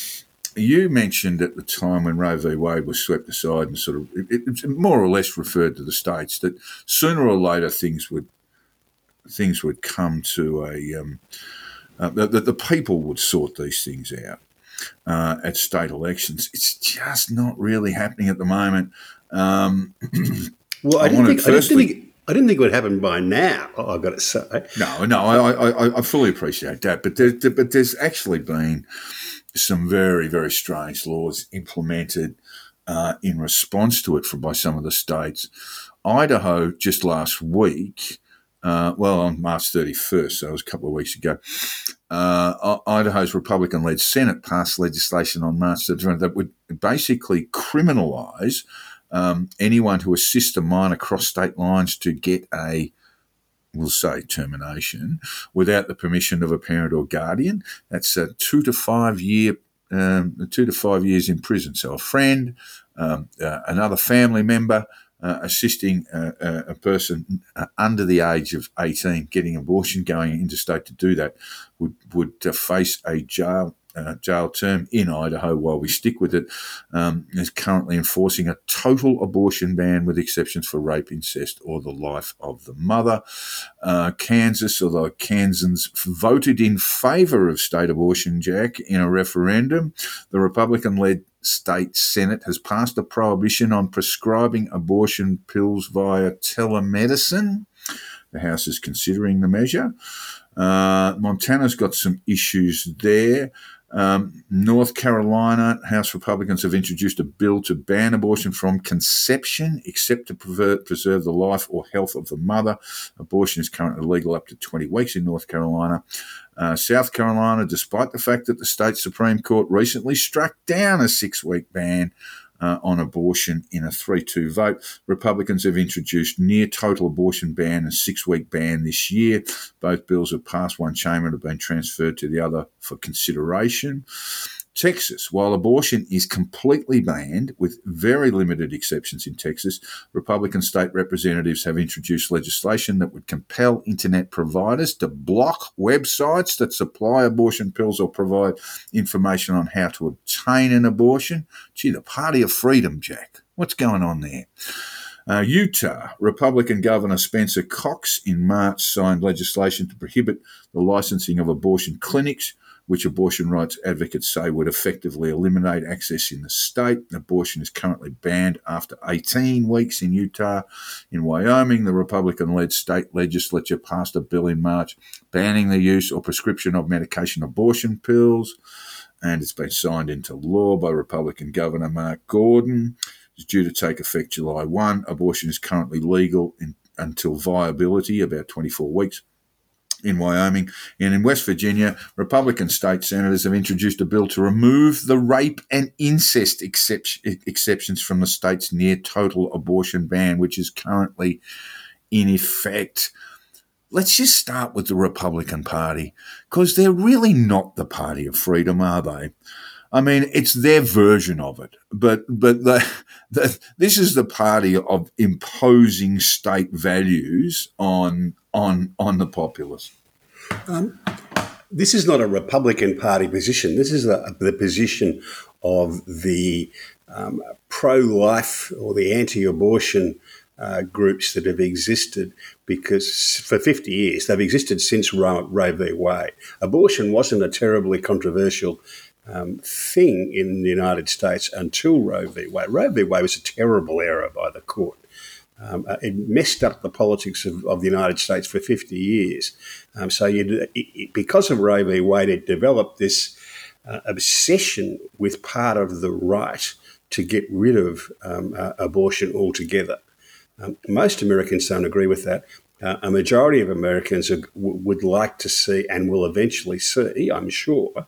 you mentioned at the time when Roe v. Wade was swept aside and sort of it, it more or less referred to the states that sooner or later things would things would come to a um, uh, that the, people would sort these things out uh, at state elections. It's just not really happening at the moment. Um, [clears throat] well, I, I didn't, think, firstly, I didn't think. I didn't think it would happen by now. I've got to say. No, no, I, I, I fully appreciate that, but there, but there's actually been some very, very strange laws implemented uh, in response to it from by some of the states. Idaho just last week, uh, well, on March 31st, so it was a couple of weeks ago, uh, Idaho's Republican led Senate passed legislation on March 31st that would basically criminalize um, anyone who assists a minor cross state lines to get a we'll say termination without the permission of a parent or guardian. That's a two to five year, um, two to five years in prison. So a friend, um, uh, another family member. Uh, assisting uh, uh a person uh, under the age of 18 getting abortion going interstate to do that would would face a jail uh, jail term in Idaho while we stick with it, um, is currently enforcing a total abortion ban with exceptions for rape, incest, or the life of the mother. Uh, Kansas, although Kansans voted in favour of state abortion, Jack, in a referendum, the Republican led state Senate has passed a prohibition on prescribing abortion pills via telemedicine. The House is considering the measure. Uh, Montana's got some issues there. Um, North Carolina House Republicans have introduced a bill to ban abortion from conception, except to preserve the life or health of the mother. Abortion is currently legal up to 20 weeks in North Carolina. Uh, South Carolina, despite the fact that the state Supreme Court recently struck down a six week ban uh, on abortion in a 3 2 vote. Republicans have introduced near total abortion ban and six week ban this year. Both bills have passed one chamber and have been transferred to the other for consideration. Texas, while abortion is completely banned, with very limited exceptions in Texas, Republican state representatives have introduced legislation that would compel internet providers to block websites that supply abortion pills or provide information on how to obtain an abortion. Gee, the party of freedom, Jack. What's going on there? Uh, Utah, Republican Governor Spencer Cox in March signed legislation to prohibit the licensing of abortion clinics which abortion rights advocates say would effectively eliminate access in the state. Abortion is currently banned after 18 weeks in Utah. In Wyoming, the Republican led state legislature passed a bill in March banning the use or prescription of medication abortion pills, and it's been signed into law by Republican Governor Mark Gordon. It's due to take effect July 1. Abortion is currently legal in, until viability, about 24 weeks in Wyoming. And in West Virginia, Republican state senators have introduced a bill to remove the rape and incest exceptions from the state's near total abortion ban, which is currently in effect. Let's just start with the Republican Party, because they're really not the party of freedom, are they? I mean, it's their version of it, but but the, the, this is the party of imposing state values on on on the populace. Um, this is not a Republican Party position. This is a, the position of the um, pro-life or the anti-abortion uh, groups that have existed because for 50 years they've existed since Roe, Roe v. Wade. Abortion wasn't a terribly controversial um, thing in the United States until Roe v. Wade. Roe v. Wade was a terrible error by the court. Um, uh, it messed up the politics of, of, the United States for 50 years. Um, so, it, it, because of Roe v. Wade, it developed this uh, obsession with part of the right to get rid of um, uh, abortion altogether. Um, most Americans don't agree with that. Uh, a majority of Americans are, w- would like to see and will eventually see, I'm sure,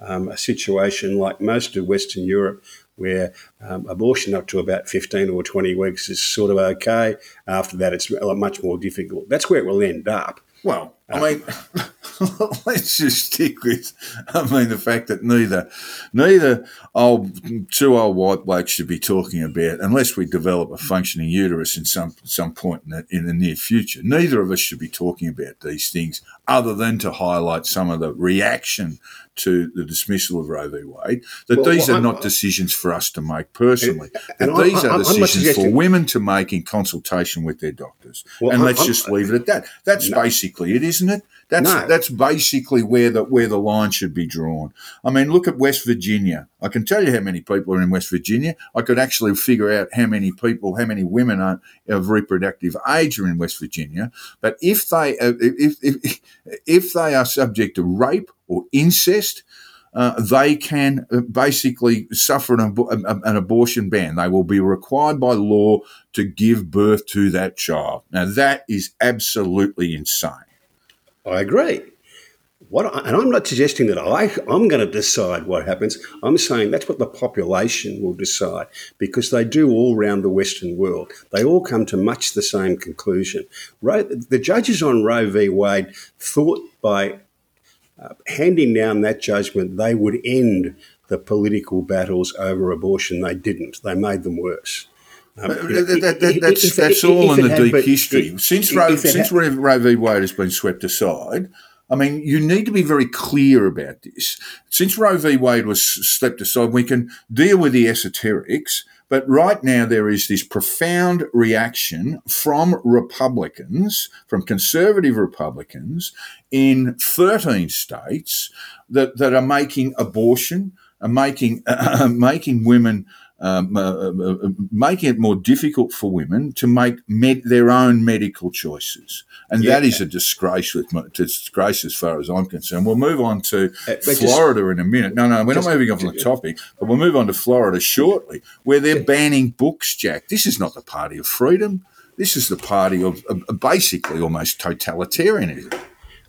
um, a situation like most of Western Europe where um, abortion up to about 15 or 20 weeks is sort of okay. After that, it's much more difficult. That's where it will end up. Well, I mean, [laughs] let's just stick with. I mean, the fact that neither, neither old two old white blokes should be talking about unless we develop a functioning uterus in some some point in the, in the near future. Neither of us should be talking about these things, other than to highlight some of the reaction to the dismissal of Roe v. Wade. That well, these well, are I'm, not decisions for us to make personally. And, that these I, are decisions for women to make in consultation with their doctors. Well, and let's I'm, just leave it at that. That's no. basically it, isn't it? That's no. that's basically where the where the line should be drawn. I mean, look at West Virginia. I can tell you how many people are in West Virginia. I could actually figure out how many people, how many women are of reproductive age are in West Virginia. But if they uh, if if, if they are subject to rape or incest, uh, they can uh, basically suffer an, an, abortion ban. They will be required by law to give birth to that child. Now, that is absolutely insane. I agree. What, and I'm not suggesting that I, I'm going to decide what happens. I'm saying that's what the population will decide because they do all around the Western world. They all come to much the same conclusion. the judges on Roe v. Wade thought by uh, handing down that judgment, they would end the political battles over abortion. They didn't. They made them worse. Um, that, that, that's, if, that's if, all if in the deep history. since Roe, since Roe v. Wade has been swept aside, I mean, you need to be very clear about this. Since Roe v. Wade was swept aside, we can deal with the esoterics, but right now there is this profound reaction from Republicans, from conservative Republicans in 13 states that, that are making abortion, are making, uh, [clears throat] making women um, uh, uh, uh, making it more difficult for women to make med- their own medical choices, and yeah. that is a disgrace with disgrace as far as I'm concerned. We'll move on to uh, Florida just, in a minute. No, no, we're just, not moving on from the topic, but we'll move on to Florida shortly, where they're banning books. Jack, this is not the party of freedom. This is the party of, of basically almost totalitarianism.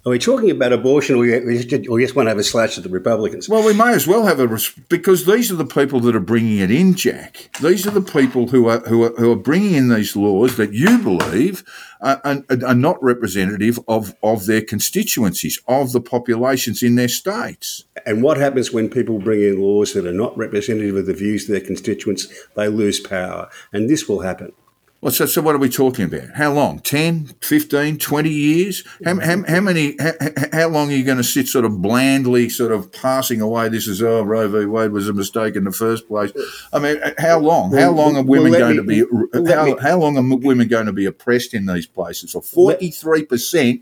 Are we talking about abortion, or we just, or just want to have a slash at the Republicans? Well, we may as well have a because these are the people that are bringing it in, Jack. These are the people who are who are, who are bringing in these laws that you believe are, are, are not representative of of their constituencies, of the populations in their states. And what happens when people bring in laws that are not representative of the views of their constituents? They lose power, and this will happen. Well, so, so what are we talking about? How long? 10, 15, 20 years? How, how, how many, how, how, long are you going to sit sort of blandly sort of passing away? This is, oh, Roe v. Wade was a mistake in the first place. I mean, how long? How long are women well, going me, to be, how, how long are women going to be oppressed in these places? So 43%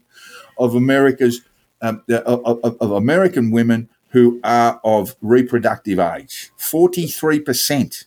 of America's, um, of, of, of American women who are of reproductive age. 43%.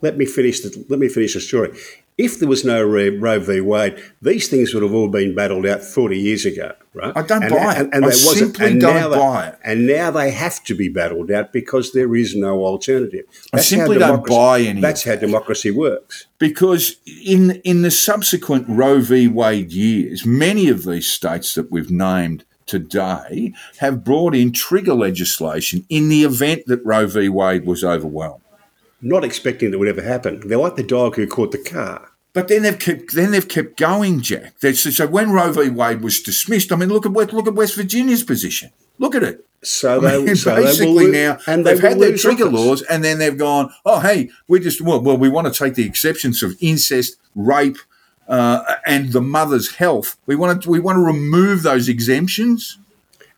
Let me finish the, let me finish the story. If there was no Roe v. Wade, these things would have all been battled out 40 years ago, right? I don't and, buy it. And, and I simply and don't buy it. And now they have to be battled out because there is no alternative. That's I simply don't buy any. That's how democracy works. Because in in the subsequent Roe v. Wade years, many of these states that we've named today have brought in trigger legislation in the event that Roe v. Wade was overwhelmed not expecting that would ever happen. They're like the dog who caught the car. But then they've kept then they've kept going, Jack. So, so, when Roe v. Wade was dismissed, I mean, look at look at West Virginia's position. Look at it. So they mean, so basically they now and they've had their trigger office. laws, and then they've gone, oh hey, we just well, well we want to take the exceptions of incest, rape, uh, and the mother's health. We want to we want to remove those exemptions.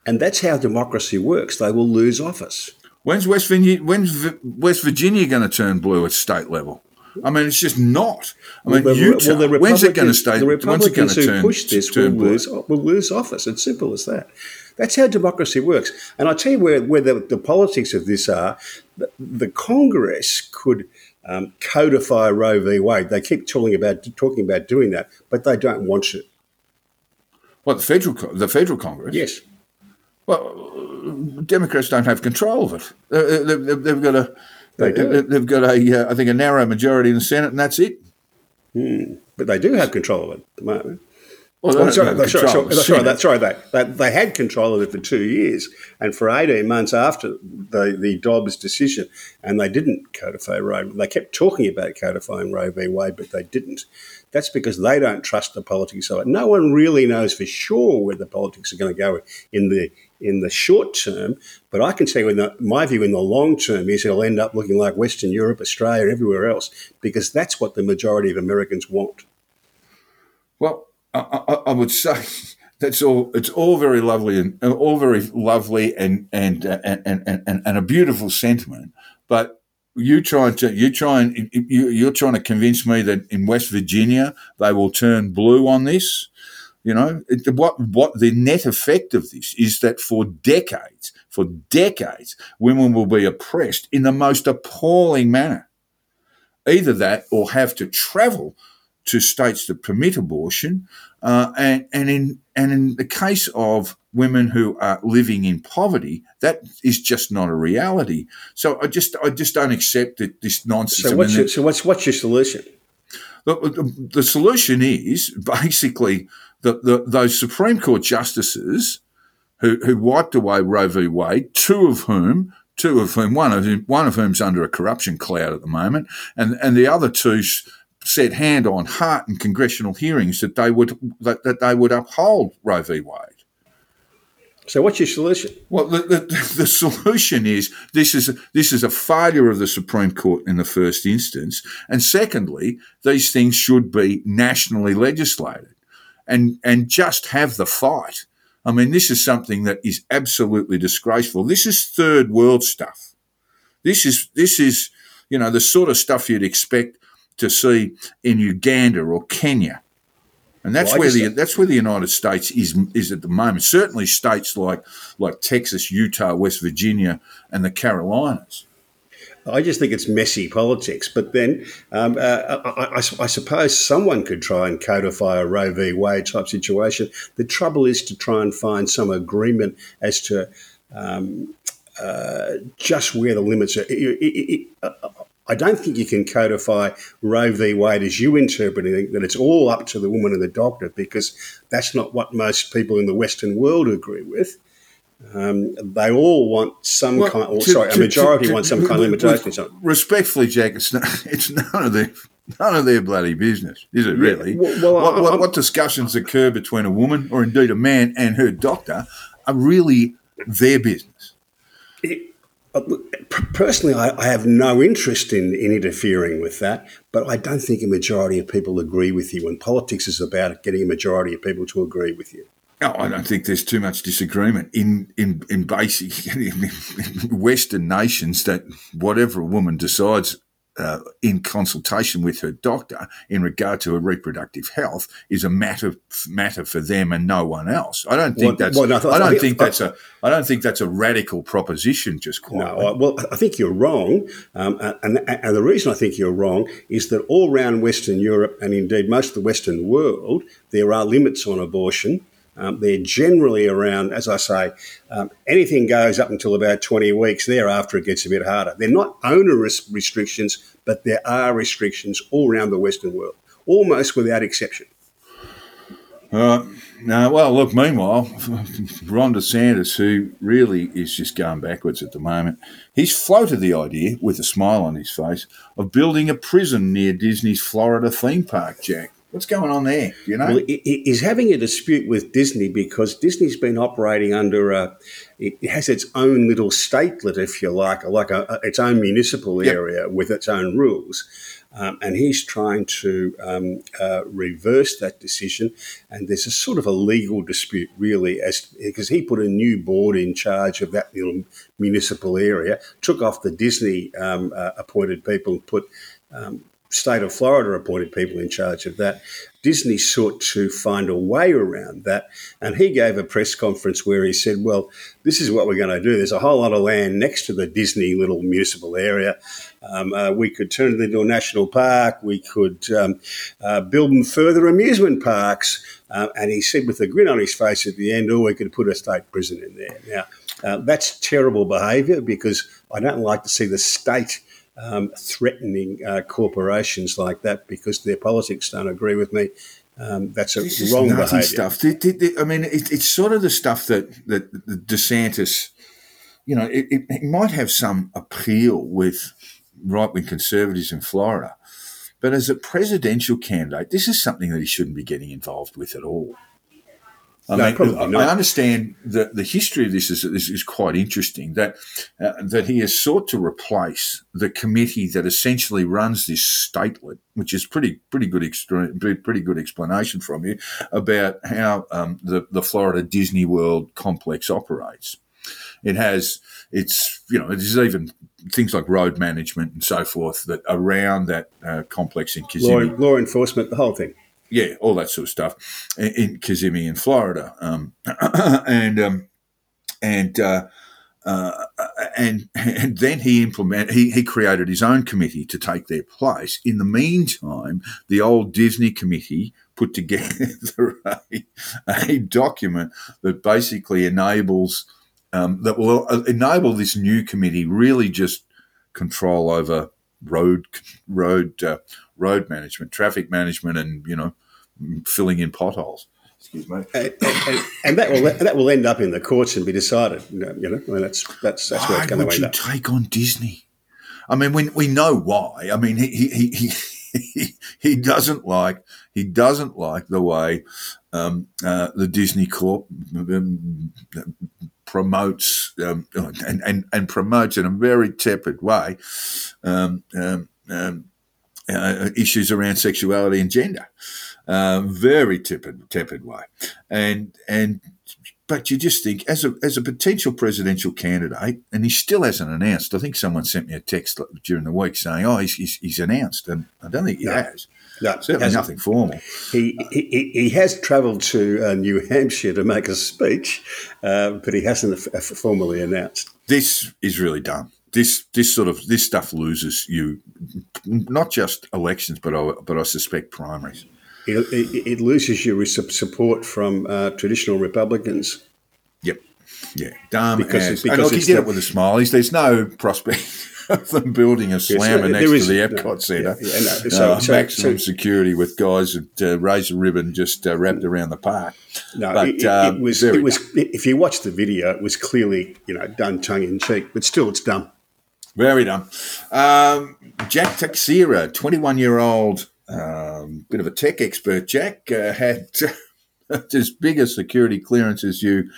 And that's how democracy works. They will lose office. When's West Virginia? When's West Virginia going to turn blue at state level? I mean, it's just not. I mean, well, the, Utah. Well, the when's it going to stay? The Republicans who turn, push this will lose, will lose office. It's simple as that. That's how democracy works. And I tell you where, where the, the politics of this are. The, the Congress could um, codify Roe v. Wade. They keep talking about talking about doing that, but they don't want to. What the federal the federal Congress? Yes. Well, Democrats don't have control of it. They've, they've, got a they they've got a uh, think a narrow majority in the Senate, and that's it. Hmm. But they do have control of it at the moment. Well, they Oh, sorry, have sorry, sorry, control of the sorry, that, sorry, they, they, they had control of it for two years, and for eighteen months after the the Dobbs decision, and they didn't codify Roe. They kept talking about codifying Roe v. Wade, but they didn't. That's because they don't trust the politics of it. No one really knows for sure where the politics are going to go in the in the short term. But I can say in the, my view, in the long term, is it'll end up looking like Western Europe, Australia, everywhere else, because that's what the majority of Americans want. Well, I, I, I would say [laughs] that's all. It's all very lovely and uh, all very lovely and and uh, and, and, and and a beautiful sentiment. But you trying to you try and you, you're trying to convince me that in West Virginia they will turn blue on this. You know it, what? What the net effect of this is that for decades, for decades, women will be oppressed in the most appalling manner. Either that, or have to travel to states that permit abortion, uh, and and in and in the case of women who are living in poverty, that is just not a reality. So I just I just don't accept that this nonsense. So what's your, so what's what's your solution? The, the, solution is basically that the, those Supreme Court justices who, who wiped away Roe v. Wade, two of whom, two of whom, one of whom, one of whom's under a corruption cloud at the moment, and and the other two s- said hand on heart in congressional hearings that they would that, that they would uphold Roe v. Wade. So what's your solution? Well, the, the, the solution is this is this is a failure of the Supreme Court in the first instance, and secondly, these things should be nationally legislated, and and just have the fight. I mean, this is something that is absolutely disgraceful. This is third world stuff. This is this is you know the sort of stuff you'd expect to see in Uganda or Kenya. And that's Well, where the that's where the United States is is at the moment. Certainly, states like like Texas, Utah, West Virginia, and the Carolinas. I just think it's messy politics. But then um, uh, I, I, I suppose someone could try and codify a Roe v. Wade type situation. The trouble is to try and find some agreement as to um, uh, just where the limits are. It- it- it- uh, I don't think you can codify Roe v. Wade as you interpret it, that it's all up to the woman and the doctor, because that's not what most people in the Western world agree with. Um, they all want some Well, kind, or to- sorry, a majority to- want some kind of with- limitation. with- Respectfully, Jack, it's, not, [laughs] it's none of their none of their bloody business, is it? Really? well- well, what, I- what, what discussions occur between a woman or indeed a man and her doctor are really their business. P- Uh, personally, I, I have no interest in, in interfering with that, but I don't think a majority of people agree with you. And politics is about getting a majority of people to agree with you. No, I don't think there's too much disagreement in in in basic [laughs] in Western nations that whatever a woman decides uh, in consultation with her doctor in regard to her reproductive health is a matter matter for them and no one else. I don't think Well- that's well, no, I thought- I I don't think- think that's a I don't think that's a radical proposition. Just quite. No, I, well, I think you're wrong. Um, and, and the reason I think you're wrong is that all around Western Europe and indeed most of the Western world, there are limits on abortion. Um, they're generally around, as I say, um, anything goes up until about 20 weeks. Thereafter, it gets a bit harder. They're not onerous restrictions, but there are restrictions all around the Western world, almost without exception. Uh, well, look, meanwhile, [laughs] Ron DeSantis, who really is just going backwards at the moment, he's floated the idea, with a smile on his face, of building a prison near Disney's Florida theme park, Jack. What's going on there? Do you know? Well, he- he- he's having a dispute with Disney because Disney's been operating under a. It has its own little statelet, if you like, like a, a- its own municipal Yep. area with its own rules. Um, and he's trying to um, uh, reverse that decision. And there's a sort of a legal dispute, really, as because he put a new board in charge of that little municipal area, took off the Disney um, uh, appointed people, put um, state of Florida appointed people in charge of that. Disney sought to find a way around that, and he gave a press conference where he said, "Well, this is what we're going to do. There's a whole lot of land next to the Disney little municipal area. Um, uh, we could turn it into a national park. We could um, uh, build them further amusement parks." Uh, and he said, with a grin on his face at the end, "Oh, we could put a state prison in there." Now, uh, that's terrible behaviour because I don't like to see the state um, threatening uh, corporations like that because their politics don't agree with me. Um, that's a This is wrong behaviour. stuff. The- the- the- I mean, it, it's sort of the stuff that that the DeSantis, you know, it, it, it might have some appeal with right wing conservatives in Florida, but as a presidential candidate, this is something that he shouldn't be getting involved with at all. I No, mean, I- understand that the history of this is this is quite interesting. That uh, that he has sought to replace the committee that essentially runs this statelet, which is pretty pretty good extra, pretty good explanation from you about how um, the the Florida Disney World complex operates. It has it's you know there's even things like road management and so forth that around that uh, complex in Law, Kissimmee law enforcement, the whole thing. Yeah, all that sort of stuff in, in Kissimmee in Florida, um, [coughs] and um, and uh, uh, and and then he implemented he, he created his own committee to take their place. In the meantime, the old Disney committee put together [laughs] a, a document that basically enables um, that will enable this new committee really just control over road road uh, road management, traffic management, and you know filling in potholes. Excuse me. And, and, and that will that will end up in the courts and be decided. You know, you know I mean, that's that's that's where Why it's going would to end you up. take on Disney? I mean, we, we know why. I mean, he, he, he, he, he doesn't like he doesn't like the way um, uh, the Disney Corp um, promotes um, and, and and promotes in a very tepid way um, um, um, uh, issues around sexuality and gender. Uh, very tepid, tepid way, and and but you just think as a as a potential presidential candidate, and he still hasn't announced. I think someone sent me a text during the week saying, "Oh, he's he's, he's announced," and I don't think he No. has. No, Certainly hasn't. nothing formal. He, he, he has travelled to uh, New Hampshire to make a speech, uh, but he hasn't formally announced. This is really dumb. This this sort of this stuff loses you, not just elections, but I, but I suspect primaries. It, it, it loses you with support from uh, traditional Republicans. Yep. Yeah, dumb Because- as. because and look, he did the- it with a smile. He's, there's no prospect [laughs] of them building a slammer there next to is- the no, Epcot Centre. yeah, yeah, no, so- Uh, so- maximum so- security with guys with uh, razor ribbon just uh, wrapped around the park. No, But, it, it- um, it was. It was. If you watch the video, it was clearly, you know, done tongue in cheek, but still, it's dumb. Very dumb. Um, Jack Teixeira, 21 year old, um, bit of a tech expert, Jack, uh, had [laughs] as big a security clearance as you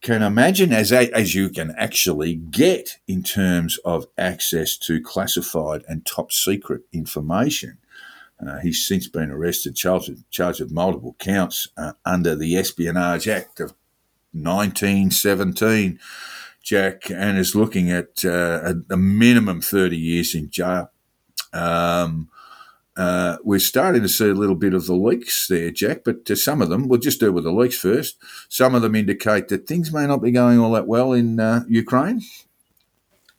can imagine, as, as you can actually get in terms of access to classified and top secret information. Uh, he's since been arrested, charged with, charged with multiple counts uh, under the Espionage Act of 1917. Jack, and is looking at uh, a, a minimum 30 years in jail. Um, uh, we're starting to see a little bit of the leaks there, Jack, but uh, some of them, we'll just deal with the leaks first. Some of them indicate that things may not be going all that well in uh, Ukraine.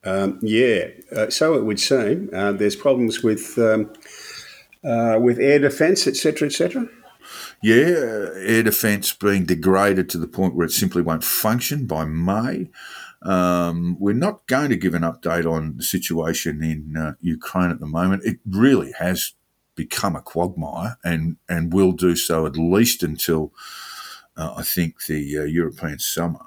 Um, yeah, uh, so it would seem. Uh, there's problems with um, uh, with air defence, etc., etc. Yeah, air defence being degraded to the point where it simply won't function by May. Um, we're not going to give an update on the situation in uh, Ukraine at the moment. It really has become a quagmire and, and will do so at least until uh, I think the uh, European summer.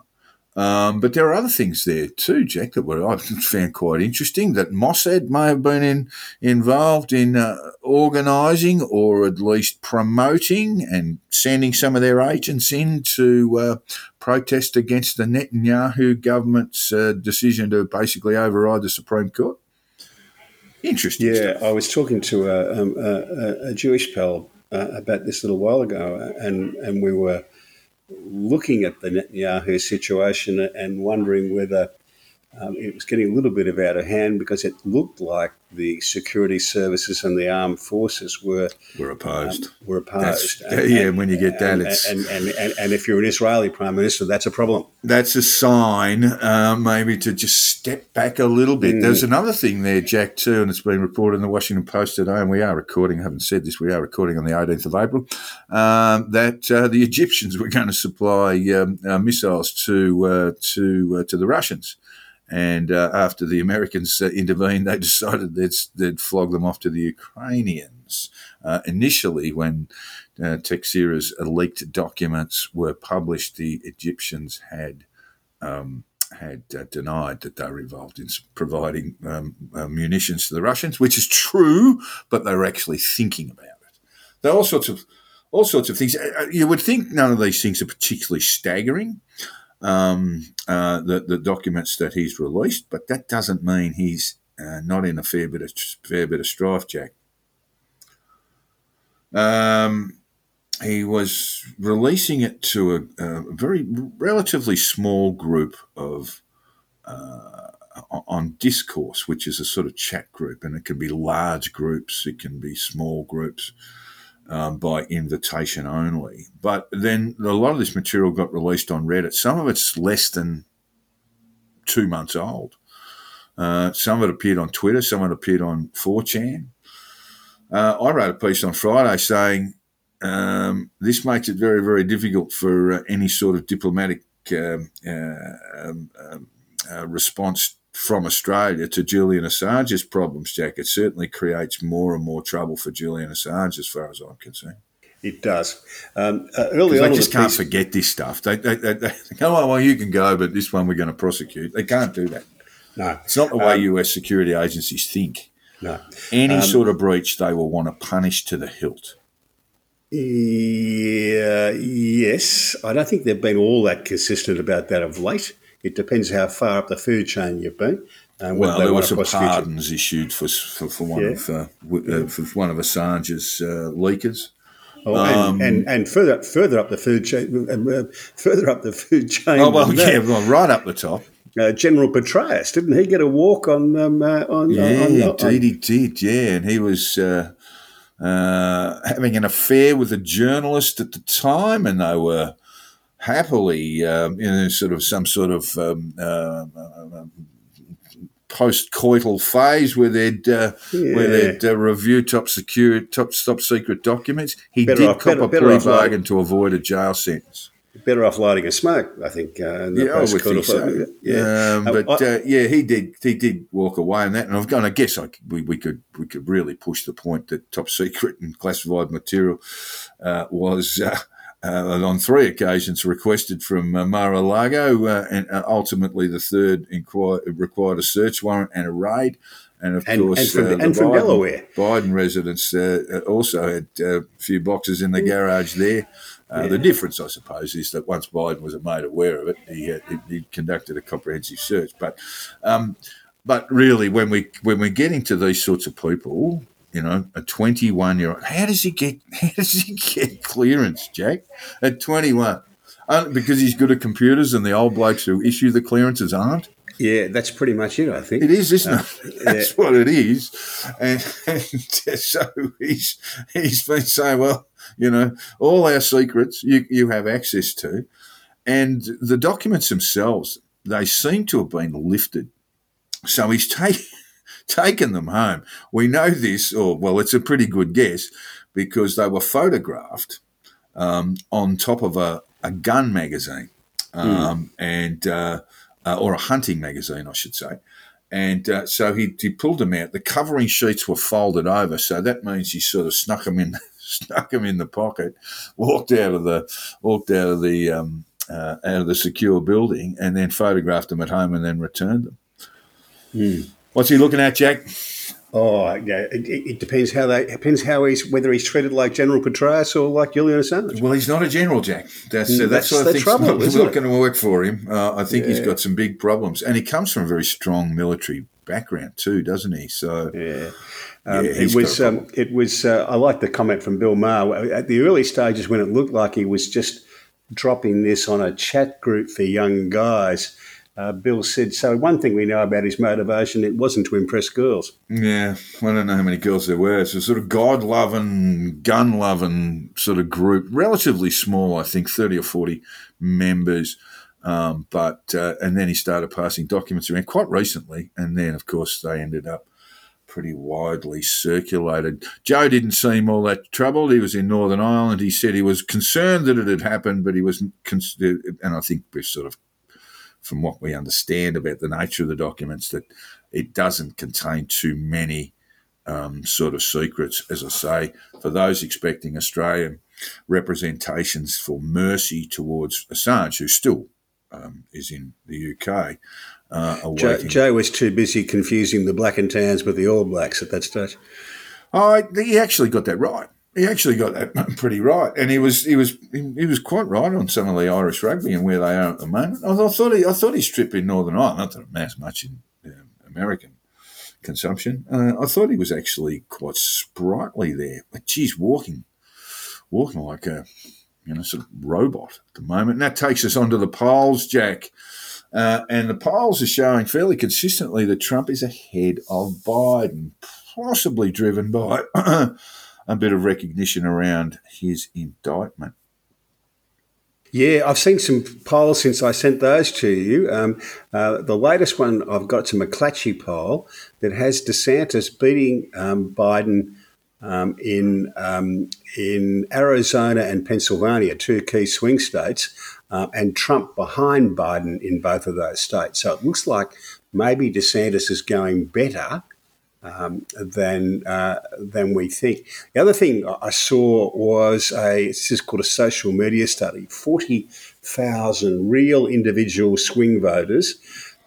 Um, but there are other things there too, Jack, that were, I found quite interesting. That Mossad may have been in, involved in uh, organising or at least promoting and sending some of their agents in to uh, protest against the Netanyahu government's uh, decision to basically override the Supreme Court. Interesting. Yeah, stuff. I was talking to a, um, a, a Jewish pal uh, about this a little while ago, and and we were looking at the Netanyahu situation and wondering whether um, it was getting a little bit of out of hand because it looked like the security services and the armed forces were We're opposed. um, were opposed. That's- [laughs] yeah, when you get that, and, it's- and, and, and, and if you're an Israeli prime minister, that's a problem. that's a sign, uh, maybe to just step back a little bit. There's another thing there, Jack, too, and it's been reported in the Washington Post today, and we are recording, I haven't said this, we are recording on the 18th of April, um, that uh, the Egyptians were going to supply um, uh, missiles to, uh, to, uh, to the Russians. And uh, after the Americans uh, intervened, they [laughs] decided they'd, they'd flog them off to the Ukrainians. Uh, initially, when uh, Teixeira's leaked documents were published, the Egyptians had um, had uh, denied that they were involved in providing um, uh, munitions to the Russians, which is true, but they were actually thinking about it. There are all sorts of all sorts of things. Uh, You would think none of these things are particularly staggering. Um, uh, the the documents that he's released, but that doesn't mean he's uh, not in a fair bit of fair bit of strife, Jack. Um, he was releasing it to a, a very relatively small group of uh, on discourse, which is a sort of chat group, and it can be large groups, it can be small groups um, by invitation only. But then a lot of this material got released on Reddit. Some of it's less than two months old. Uh, some of it appeared on Twitter, some of it appeared on 4chan. Uh, I wrote a piece on Friday saying um, this makes it very, very difficult for uh, any sort of diplomatic um, uh, um, um, uh, response from Australia to Julian Assange's problems, Jack. It certainly creates more and more trouble for Julian Assange, as far as I'm concerned. It does. Um, uh, early on, They just the can't piece- forget this stuff. They, they, they, they go, oh, well, you can go, but this one we're going to prosecute. They can't do that. No, It's not the way Um, US security agencies think. no. Any Um, sort of breach, they will want to punish to the hilt. Yeah, yes. I don't think they've been all that consistent about that of late. It depends how far up the food chain you've been. And Well, there were some pardons issued for for, for one Yeah. of uh, w- uh, for one of Assange's uh, leakers. Oh, and, Um, and and further further up the food chain, uh, further up the food chain. Oh well, yeah, well, right up the top. uh, General Petraeus didn't he get a walk on um, uh, on, Yeah, on, on, indeed he did. Yeah, and he was uh, uh, having an affair with a journalist at the time, and they were happily um, in sort of some sort of um, uh, post-coital phase where they'd uh, where they'd uh, review top secure top top secret documents. He Better did off- cop better- a better plea like- bargain to avoid a jail sentence. better off lighting a smoke, I think. Uh, Yeah, I would think so. Yeah, Um, Uh, but I- uh, yeah, he did. He did walk away on that, and I've gone. I guess I, we, we could we could really push the point that top secret and classified material uh, was. Uh, on three occasions, requested from uh, Mar-a-Lago, uh, and uh, ultimately the third inquir- required a search warrant and a raid. And of And- course, and from- uh, the and from Biden, Delaware. Biden residence uh, also had uh, a few boxes in the garage there. Uh, The difference, I suppose, is that once Biden was made aware of it, he, he, he conducted a comprehensive search. But, um, but really, when we when we're getting to these sorts of people, you know, a 21 year old, how does he get [laughs] how does he get clearance, Jack? At 21, uh, because he's good at computers, and the old blokes who issue the clearances aren't. yeah, that's pretty much it. I think It is, isn't it? That's yeah. what it is. And, and [laughs] so he's he's been saying, well, you know, all our secrets you, you have access to. And the documents themselves, they seem to have been lifted. So he's taken taken them home. We know this, or well, it's a pretty good guess because they were photographed um, on top of a, a gun magazine um, and uh, uh, or a hunting magazine, I should say. And uh, so he, he pulled them out. The covering sheets were folded over, so that means he sort of snuck them in, [laughs] snuck them in the pocket, walked out of the walked out of the um, uh, out of the secure building, and then photographed them at home, and then returned them. What's he looking at, Jack? Oh, yeah. It, it it depends how they depends how he's whether he's treated like General Petraeus or like Julian Assange. Well, he's not a general, Jack. That's uh, Mm, that's, that's what I the think trouble, not, not going to work for him. Uh, I think he's got some big problems, and he comes from a very strong military background too, doesn't he? So Yeah. Um, Yeah, it was. Um, it was. Uh, I like the comment from Bill Maher at the early stages when it looked like he was just dropping this on a chat group for young guys. Uh, Bill said, "So one thing we know about his motivation, it wasn't to impress girls." Yeah, I don't know how many girls there were. It's a sort of God loving, gun loving sort of group, relatively small, I think, 30 or 40 members. Um, but, uh, and then he started passing documents around quite recently. And then, of course, they ended up pretty widely circulated. Joe didn't seem all that troubled. He was in Northern Ireland. He said he was concerned that it had happened, but he wasn't, cons- and I think we've sort of from what we understand about the nature of the documents, that it doesn't contain too many um, sort of secrets, as I say, for those expecting Australian representations for mercy towards Assange, who still um, is in the UK. Uh, Joe, Joe, was too busy confusing the Black and Tans with the All Blacks at that stage. Oh, he actually got that right. He actually got that [laughs] pretty right, and he was he was he was quite right on some of the Irish rugby and where they are at the moment. I, I thought he I thought his trip in Northern Ireland, not that it matters much in uh, American consumption. Uh, I thought he was actually quite sprightly there. But geez, walking, walking like a you know sort of robot at the moment. And that takes us on to the polls, Jack. Uh, and the polls are showing fairly consistently that Trump is ahead of Biden, possibly driven by [clears throat] a bit of recognition around his indictment. Yeah, I've seen some polls since I sent those to you. Um, uh, the latest one I've got to McClatchy poll that has DeSantis beating um, Biden um, in um, in Arizona and Pennsylvania, two key swing states, uh, and Trump behind Biden in both of those states. So it looks like maybe DeSantis is going better um, than uh, than we think. The other thing I saw was a this is called a social media study. Forty thousand real individual swing voters,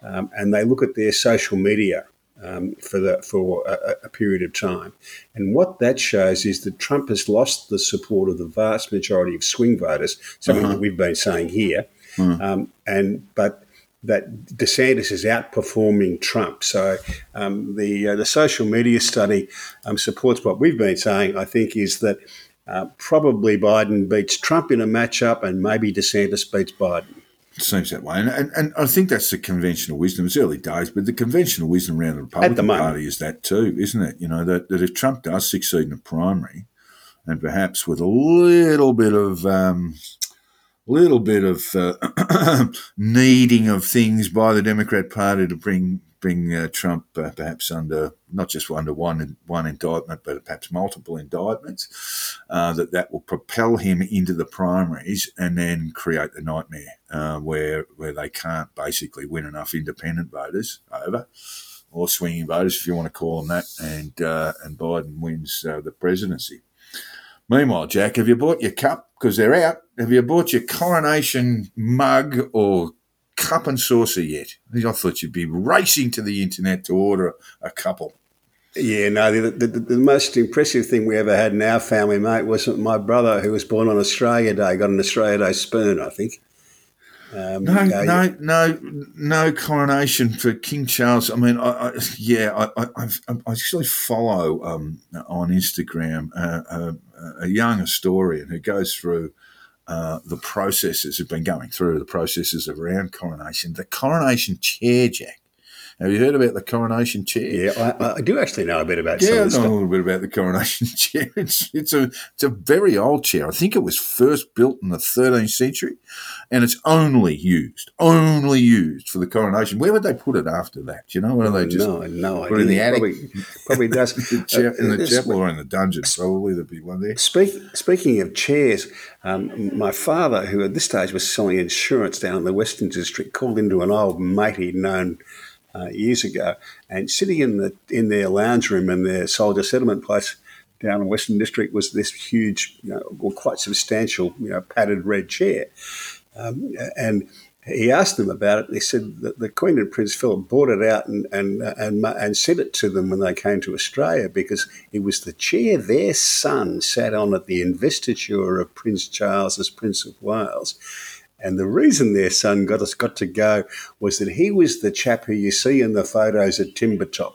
um, and they look at their social media. Um, for the for a, a, period of time, and what that shows is that Trump has lost the support of the vast majority of swing voters. Something uh-huh. that we've been saying here, uh-huh. and but that DeSantis is outperforming Trump. So um, the uh, the social media study um, supports what we've been saying. I think is that uh, probably Biden beats Trump in a matchup, and maybe DeSantis beats Biden. It seems that way, and, and, and I think that's the conventional wisdom. It's early days, but the conventional wisdom around the Republican the Party is that too, isn't it? You know that, that if Trump does succeed in a primary, and perhaps with a little bit of um, little bit of uh, [clears throat] needing of things by the Democrat Party to bring bring uh, Trump uh, perhaps under not just under one one indictment, but perhaps multiple indictments. Uh, that that will propel him into the primaries and then create the nightmare uh, where where they can't basically win enough independent voters over. Or swinging voters, if you want to call them that, and uh, and Biden wins the presidency. Meanwhile, Jack, have you bought your cup? Because they're out. Have you bought your coronation mug or cup and saucer yet? I thought you'd be racing to the internet to order a couple. Yeah, no, the, the, the, most impressive thing we ever had in our family, mate, was my brother who was born on Australia Day, got an Australia Day spoon, I think. Um, no, no, no, no, no coronation for King Charles. I mean, I, I yeah, I, I, I, actually follow um, on Instagram uh, uh, a young historian who goes through uh, the processes, have been going through the processes around coronation. The coronation chair, Jack, have you heard about the coronation chair? Yeah, I, I do actually know a bit about. Yeah, I know a little bit about the coronation [laughs] chair. It's it's a it's a very old chair. I think it was first built in the 13th century, and it's only used only used for the coronation. Where would they put it after that? Do you know? Where they just no, no, put it in the attic? Probably, probably [laughs] does in the chapel or in the dungeon. Probably there'd be one there. Speak, speaking of chairs, um, my father, who at this stage was selling insurance down in the Western District, called into an old mate he'd known uh, years ago, and sitting in the in their lounge room in their soldier settlement place down in Western District was this huge, you know, well, quite substantial, you know, padded red chair, um, and he asked them about it. They said that the Queen and Prince Philip bought it out and and and and sent it to them when they came to Australia because it was the chair their son sat on at the investiture of Prince Charles as Prince of Wales. And the reason their son got us got to go was that he was the chap who you see in the photos at Timbertop.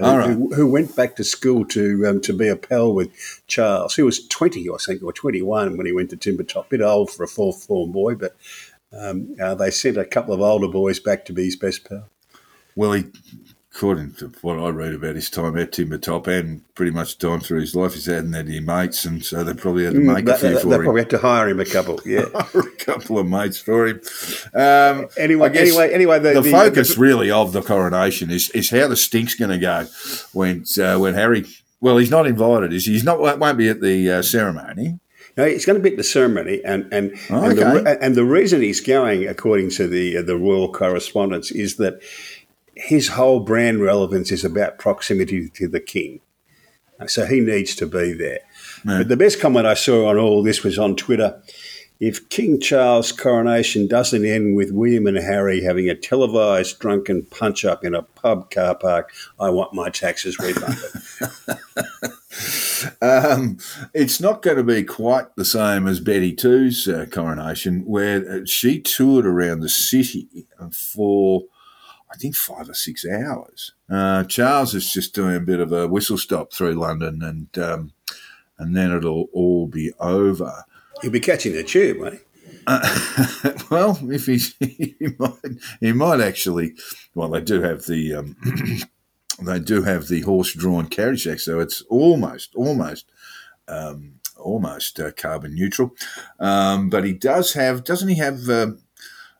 Uh, right. Who, who, went back to school to um, to be a pal with Charles. He was 20, I think, or 21 when he went to Timbertop. Bit old for a fourth form boy, but um, uh, they sent a couple of older boys back to be his best pal. Well, he according to what I read about his time at Timbertop and pretty much time through his life, he's hadn't had any mates, and so they probably had to mm, make mm, a few for they him. They probably had to hire him a couple, [laughs] yeah, a couple of mates for him. Um, anyway, anyway, anyway, the, the, the focus the, really of the coronation is is how the stink's going to go when uh, when Harry. Well, he's not invited. Is he? He's not. Won't be at the uh, ceremony. No, he's going to be at the ceremony, and and oh, and, okay. the, and the reason he's going, according to the uh, the royal correspondence, is that his whole brand relevance is about proximity to the king. So he needs to be there. But the best comment I saw on all this was on Twitter. If King Charles' coronation doesn't end with William and Harry having a televised drunken punch up in a pub car park, I want my taxes refunded. [laughs] Um, it's not going to be quite the same as Betty Two's uh, coronation, where uh, she toured around the city for, I think, five or six hours. Uh, Charles is just doing a bit of a whistle stop through London, and um, and then it'll all be over. He'll be catching the tube, won't he? [laughs] well, if he's, [laughs] he might, he might actually. Well, they do have the um, [clears throat] they do have the horse-drawn carriage deck, so it's almost, almost, um, almost uh, carbon neutral. Um, but he does have, doesn't he have uh,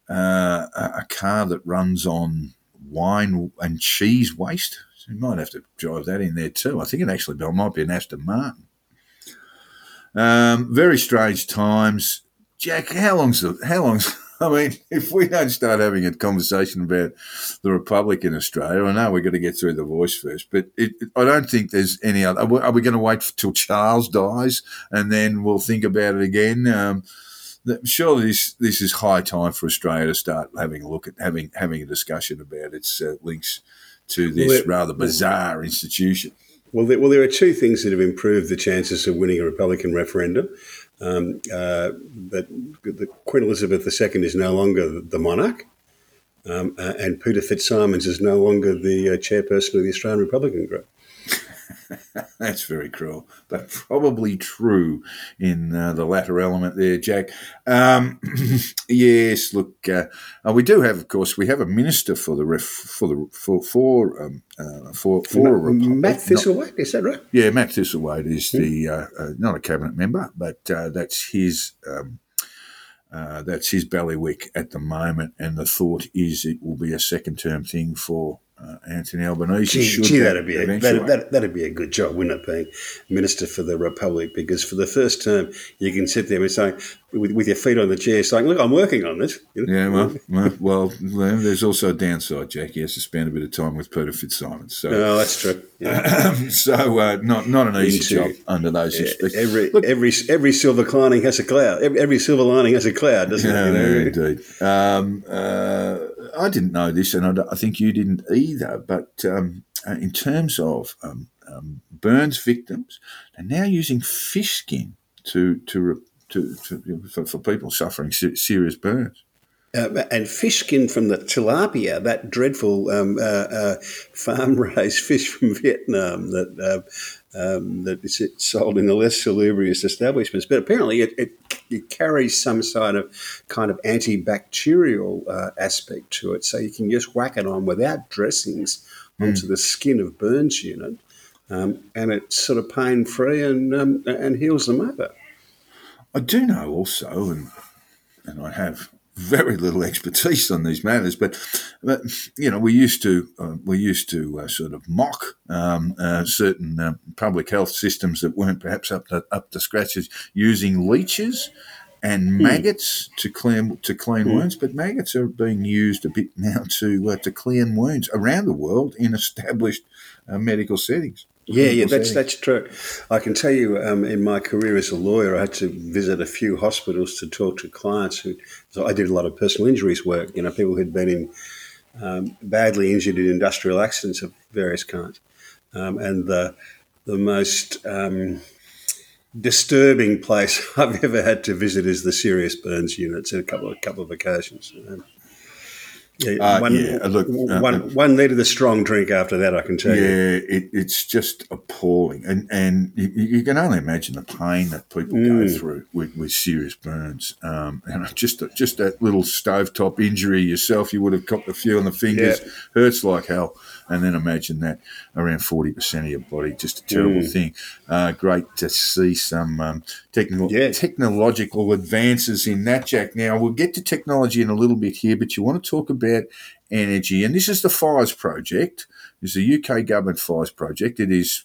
uh, a a car that runs on wine and cheese waste? So he might have to drive that in there too. I think it actually might be an Aston Martin. Um, very strange times. Jack, how long's the, how long's, [laughs] I mean, if we don't start having a conversation about the Republic in Australia, I know we've got to get through the voice first, but it, I don't think there's any other. Are we, are we going to wait till Charles dies and then we'll think about it again? Um, surely this this is high time for Australia to start having a look at having having a discussion about its uh, links to this Well, rather bizarre institution. Well, there, well, there are two things that have improved the chances of winning a Republican referendum. Um, uh, that the Queen Elizabeth II is no longer the monarch, um, uh, and Peter Fitzsimons is no longer the uh, chairperson of the Australian Republican Group. [laughs] That's very cruel, but probably true in uh, the latter element there, Jack. Um, [clears throat] yes, look, uh, uh, we do have, of course, we have a minister for the ref, for the for for um, uh, for for a republic. Matt Not- is that right? yeah, Matt Thistlethwaite is the uh, uh, not a cabinet member, but uh, that's his. Um, uh, that's his bailiwick at the moment, and the thought is it will be a second term thing for uh, Anthony Albanese. Gee, should gee that that'd be a, eventuate. that, that, that'd be a good job, wouldn't it, being Minister for the Republic? Because for the first term, you can sit there and say, with, with your feet on the chair, saying, "Look, I'm working on this." You know? Yeah, well, well, well, there's also a downside, Jack. He has to spend a bit of time with Peter Fitzsimons. So, No, that's true. Yeah. [clears throat] so uh, not not an easy Into- job under those aspects. Every Look, every every silver lining has a cloud. Every, every silver lining has a cloud, doesn't yeah, it? You know? yeah, indeed. Um, uh, I didn't know this, and I, I think you didn't either. But um, uh, in terms of um, um, burns victims, they're now using fish skin to to. to, to for, for people suffering serious burns. Uh, and fish skin from the tilapia, that dreadful um, uh, uh, farm-raised [laughs] fish from Vietnam that uh, um, that is sold in the less salubrious establishments. But apparently, it, it, it carries some sort of kind of antibacterial uh, aspect to it, so you can just whack it on without dressings onto the skin of burns unit, um, and it's sort of pain-free and um, and heals them over. I do know also, and and I have very little expertise on these matters, but, but you know, we used to uh, we used to uh, sort of mock um, uh, certain uh, public health systems that weren't perhaps up to up to scratches using leeches and maggots to clean to clean wounds, but maggots are being used a bit now to uh, to clean wounds around the world in established uh, medical settings. Yeah, yeah, that's that's true. I can tell you, um, in my career as a lawyer, I had to visit a few hospitals to talk to clients who. So I did a lot of personal injuries work. You know, people who'd been in um, badly injured in industrial accidents of various kinds, um, and the the most um, disturbing place [laughs] I've ever had to visit is the serious burns units in a couple of couple of occasions. Yeah, Uh, one, yeah, look, uh, one, one needed a strong drink after that. I can tell you. Yeah, it, it's just appalling, and and you, you can only imagine the pain that people Mm. go through with, with serious burns. Um, and [laughs] just just that little stovetop injury yourself, you would have copped a few on the fingers, Yeah. hurts like hell. And then imagine that around forty percent of your body, just a terrible Mm. thing. Uh, great to see some um, technical Yeah. technological advances in that, Jack. Now we'll get to technology in a little bit here, but you want to talk about energy, and this is the Fires Project. Is a UK government Fires Project. It is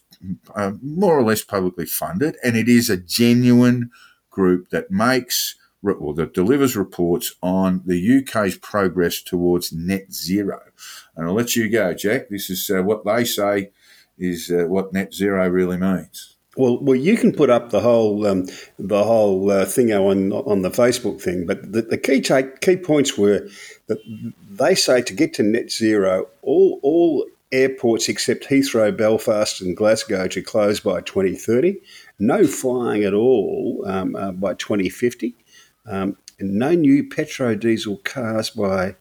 uh, more or less publicly funded, and it is a genuine group that makes or that delivers reports on the UK's progress towards net zero. And I'll let you go, Jack. This is uh, what they say is uh, what net zero really means. Well, well, you can put up the whole um, the whole uh, thing on on the Facebook thing, but the, the key take, key points were that they say to get to net zero, all all airports except Heathrow, Belfast, and Glasgow to close by 2030. No flying at all um, uh, by 2050. Um, and no new petro diesel cars by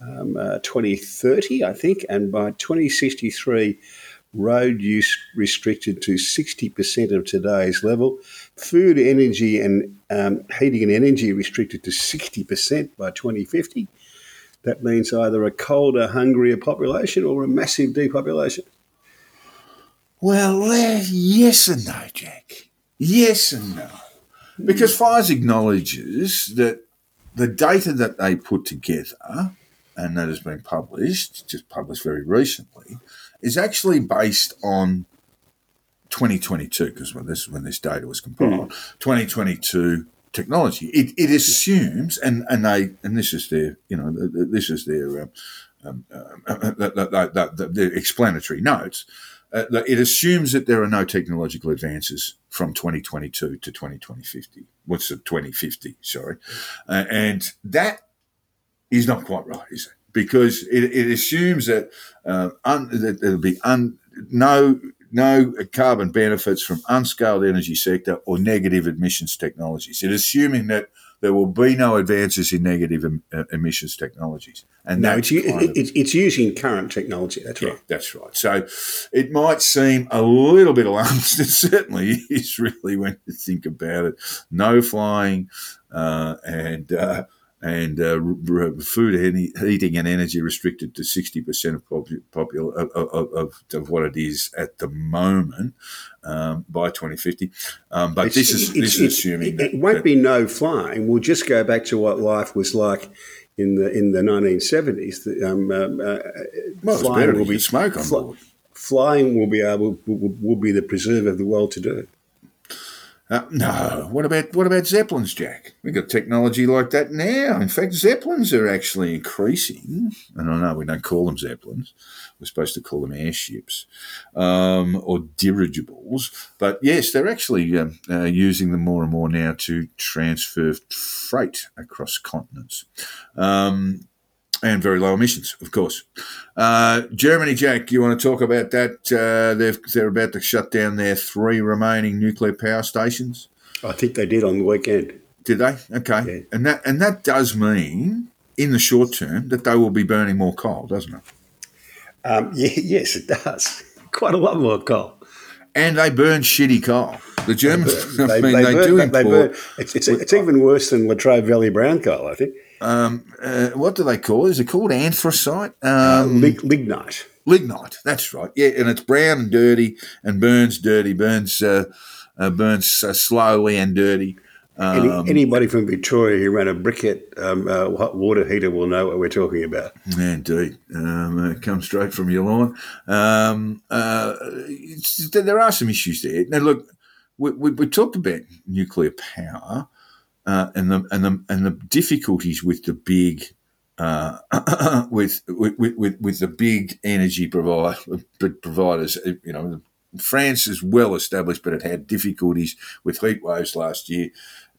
um, uh, 2030, I think, and by 2063 road use restricted to 60% of today's level, food, energy, and um, heating and energy restricted to 60% by 2050. That means either a colder, hungrier population or a massive depopulation. Well, uh, yes and no, Jack. Yes and no. Because FIRES acknowledges that the data that they put together, and that has been published, just published very recently, is actually based on 2022, because well, this is when this data was compiled, mm. 2022 technology. It, it assumes, and, and they, and this is their, you know, this is their, um, um, uh, the, the, the, explanatory notes. Uh, it assumes that there are no technological advances from 2022 to 2050. What's it, 2050? Sorry, uh, and that is not quite right, is it? because it, it assumes that, uh, un, that there'll be un, no no carbon benefits from unscaled energy sector or negative emissions technologies. It's assuming that there will be no advances in negative em, uh, emissions technologies. And no, it's, it's, it's, using current technology. That's yeah, right. That's right. So it might seem a little bit alarmist. [laughs] It certainly is really when you think about it. No flying uh, and uh, and uh, food heating and energy restricted to 60% of, popul- of, of, of, what it is at the moment um, by 2050. Um, but it's, this is, this is assuming it, that, it won't that, be no flying. We'll just go back to what life was like in the in the 1970s. Um, um, uh, well, flying will be smoke on board. Flying will be able will, will be the preserve of the world to do it. Uh, no. What about what about zeppelins, Jack? We've got technology like that now. In fact, zeppelins are actually increasing. And I know we don't call them zeppelins. We're supposed to call them airships um, or dirigibles. But yes, they're actually um, uh, using them more and more now to transfer freight across continents. Um, and very low emissions, of course. Uh, Germany, Jack, you want to talk about that? Uh, they're, they're about to shut down their three remaining nuclear power stations. I think they did on the weekend. Did they? Okay, yeah. and that and that does mean, in the short term, that they will be burning more coal, doesn't it? Um, [laughs] yeah, yes, it does. [laughs] Quite a lot more coal. And they burn shitty coal. The Germans, [laughs] they, I mean, they, they, burn, do import. They burn. It's, it's, it's even worse than Latrobe Valley brown coal, I think. Um, uh, what do they call it? Is it called anthracite? Um, uh, lig- lignite. Lignite. That's right. Yeah, and it's brown and dirty and burns dirty, burns uh, uh burns uh, slowly and dirty. Um, Any, anybody from Victoria who ran a briquette um, uh, water heater will know what we're talking about. Indeed, um, it comes straight from Yallourn. Um, there are some issues there. Now, look, we, we, we talked about nuclear power uh, and the and the and the difficulties with the big uh, [coughs] with, with, with with the big energy provider, providers. You know, France is well established, but it had difficulties with heat waves last year.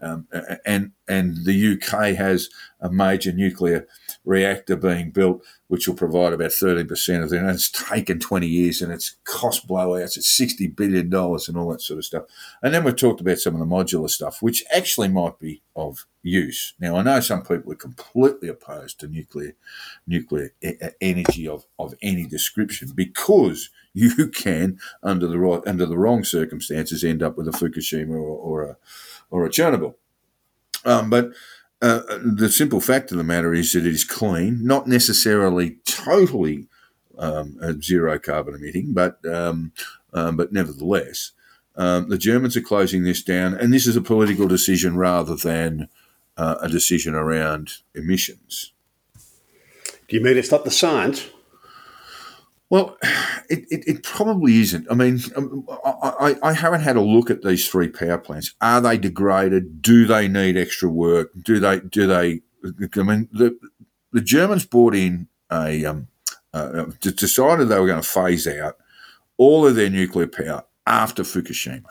Um, and and the UK has a major nuclear reactor being built, which will provide about 13% of it. And it's taken 20 years and it's cost blowouts. It's $60 billion and all that sort of stuff. And then we've talked about some of the modular stuff, which actually might be of use. Now, I know some people are completely opposed to nuclear nuclear energy of, of any description because you [laughs] can, under the right, under the wrong circumstances, end up with a Fukushima or, or a or a Chernobyl. Um, but uh, the simple fact of the matter is that it is clean, not necessarily totally um, zero carbon emitting, but um, um, but nevertheless, um, the Germans are closing this down, and this is a political decision rather than uh, a decision around emissions. Do you mean it's not the science? Well, [sighs] it, it, it, probably isn't. I mean, um, I, I, haven't had a look at these three power plants. Are they degraded? Do they need extra work? Do they? Do they? I mean, the the Germans brought in a um, uh, decided they were going to phase out all of their nuclear power after Fukushima.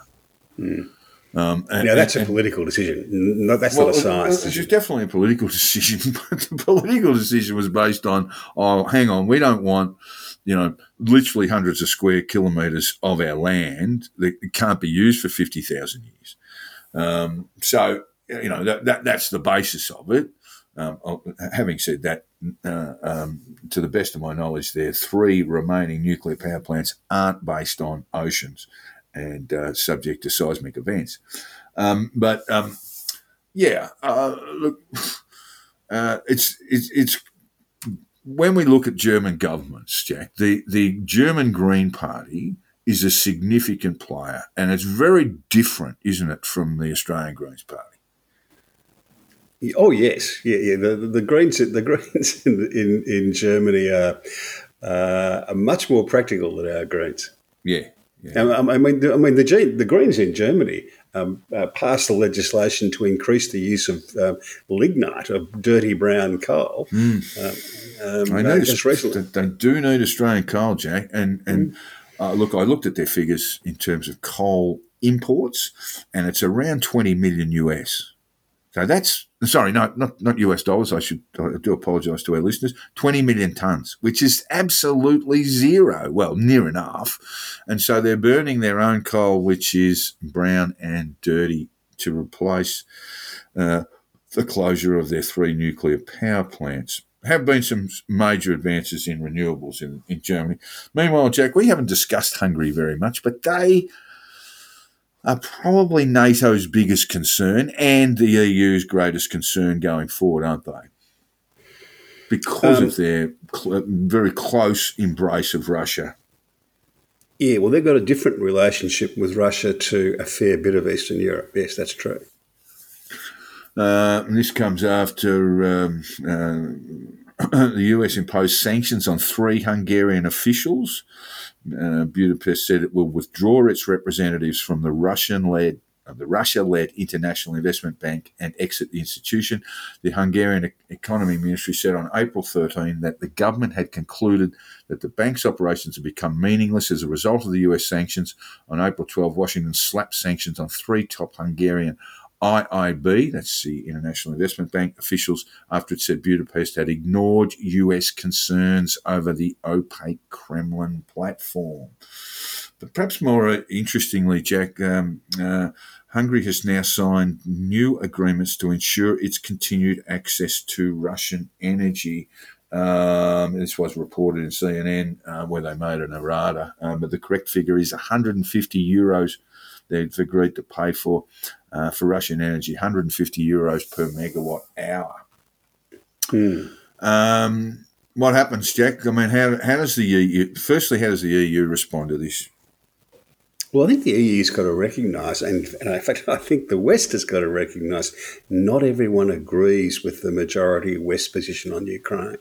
Um, and- Now that's a political decision. No, that's not a science It's decision. definitely a political [laughs] decision, but the political decision was based on, oh, hang on, we don't want, you know, literally hundreds of square kilometres of our land that can't be used for 50,000 years. Um, so, you know, that, that that's the basis of it. Um, oh, having said that, uh, um, to the best of my knowledge, their three remaining nuclear power plants aren't based on oceans and uh, subject to seismic events. Um, but um, yeah, uh, look, [sighs] uh, it's it's it's when we look at German governments, Jack, the the German Green Party is a significant player, and it's very different, isn't it, from the Australian Greens Party? Oh yes, yeah, yeah. The, the, the Greens, the Greens [laughs] in in, in Germany are, uh, are much more practical than our Greens. Yeah, yeah. Um, I mean, I mean, the, the Greens in Germany um, uh, passed the legislation to increase the use of um, lignite, of dirty brown coal. Um, um, I uh, noticed just recently. that they do need Australian coal, Jack. And and uh, look, I looked at their figures in terms of coal imports, and it's around twenty million US. So that's sorry, no, not not US dollars. I should I do apologise to our listeners. Twenty million tons, which is absolutely zero. Well, near enough. And so they're burning their own coal, which is brown and dirty, to replace uh, the closure of their three nuclear power plants. Have been some major advances in renewables in, in Germany. Meanwhile, Jack, we haven't discussed Hungary very much, but they are probably NATO's biggest concern and the EU's greatest concern going forward, aren't they? Because Um, of their cl- very close embrace of Russia. Yeah, well, they've got a different relationship with Russia to a fair bit of Eastern Europe. Yes, that's true. Uh, and this comes after um, uh, the US imposed sanctions on three Hungarian officials. Uh, Budapest said it will withdraw its representatives from the Russian-led uh, the Russia-led International Investment Bank and exit the institution. The Hungarian Economy Ministry said on April 13 that the government had concluded that the bank's operations had become meaningless as a result of the US sanctions. On April 12, Washington slapped sanctions on three top Hungarian IIB, that's the International Investment Bank officials, after it said Budapest had ignored US concerns over the opaque Kremlin platform. But perhaps more interestingly, Jack, um, uh, Hungary has now signed new agreements to ensure its continued access to Russian energy. Um, this was reported in CNN uh, where they made an errata, um, but the correct figure is 150 euros they've agreed to pay for uh, for Russian energy, 150 euros per megawatt hour. Um, what happens, Jack? I mean, how, how does the EU, firstly, how does the EU respond to this? Well, I think the EU's got to recognise, and, and in fact, [laughs] I think the West has got to recognise, not everyone agrees with the majority West position on Ukraine.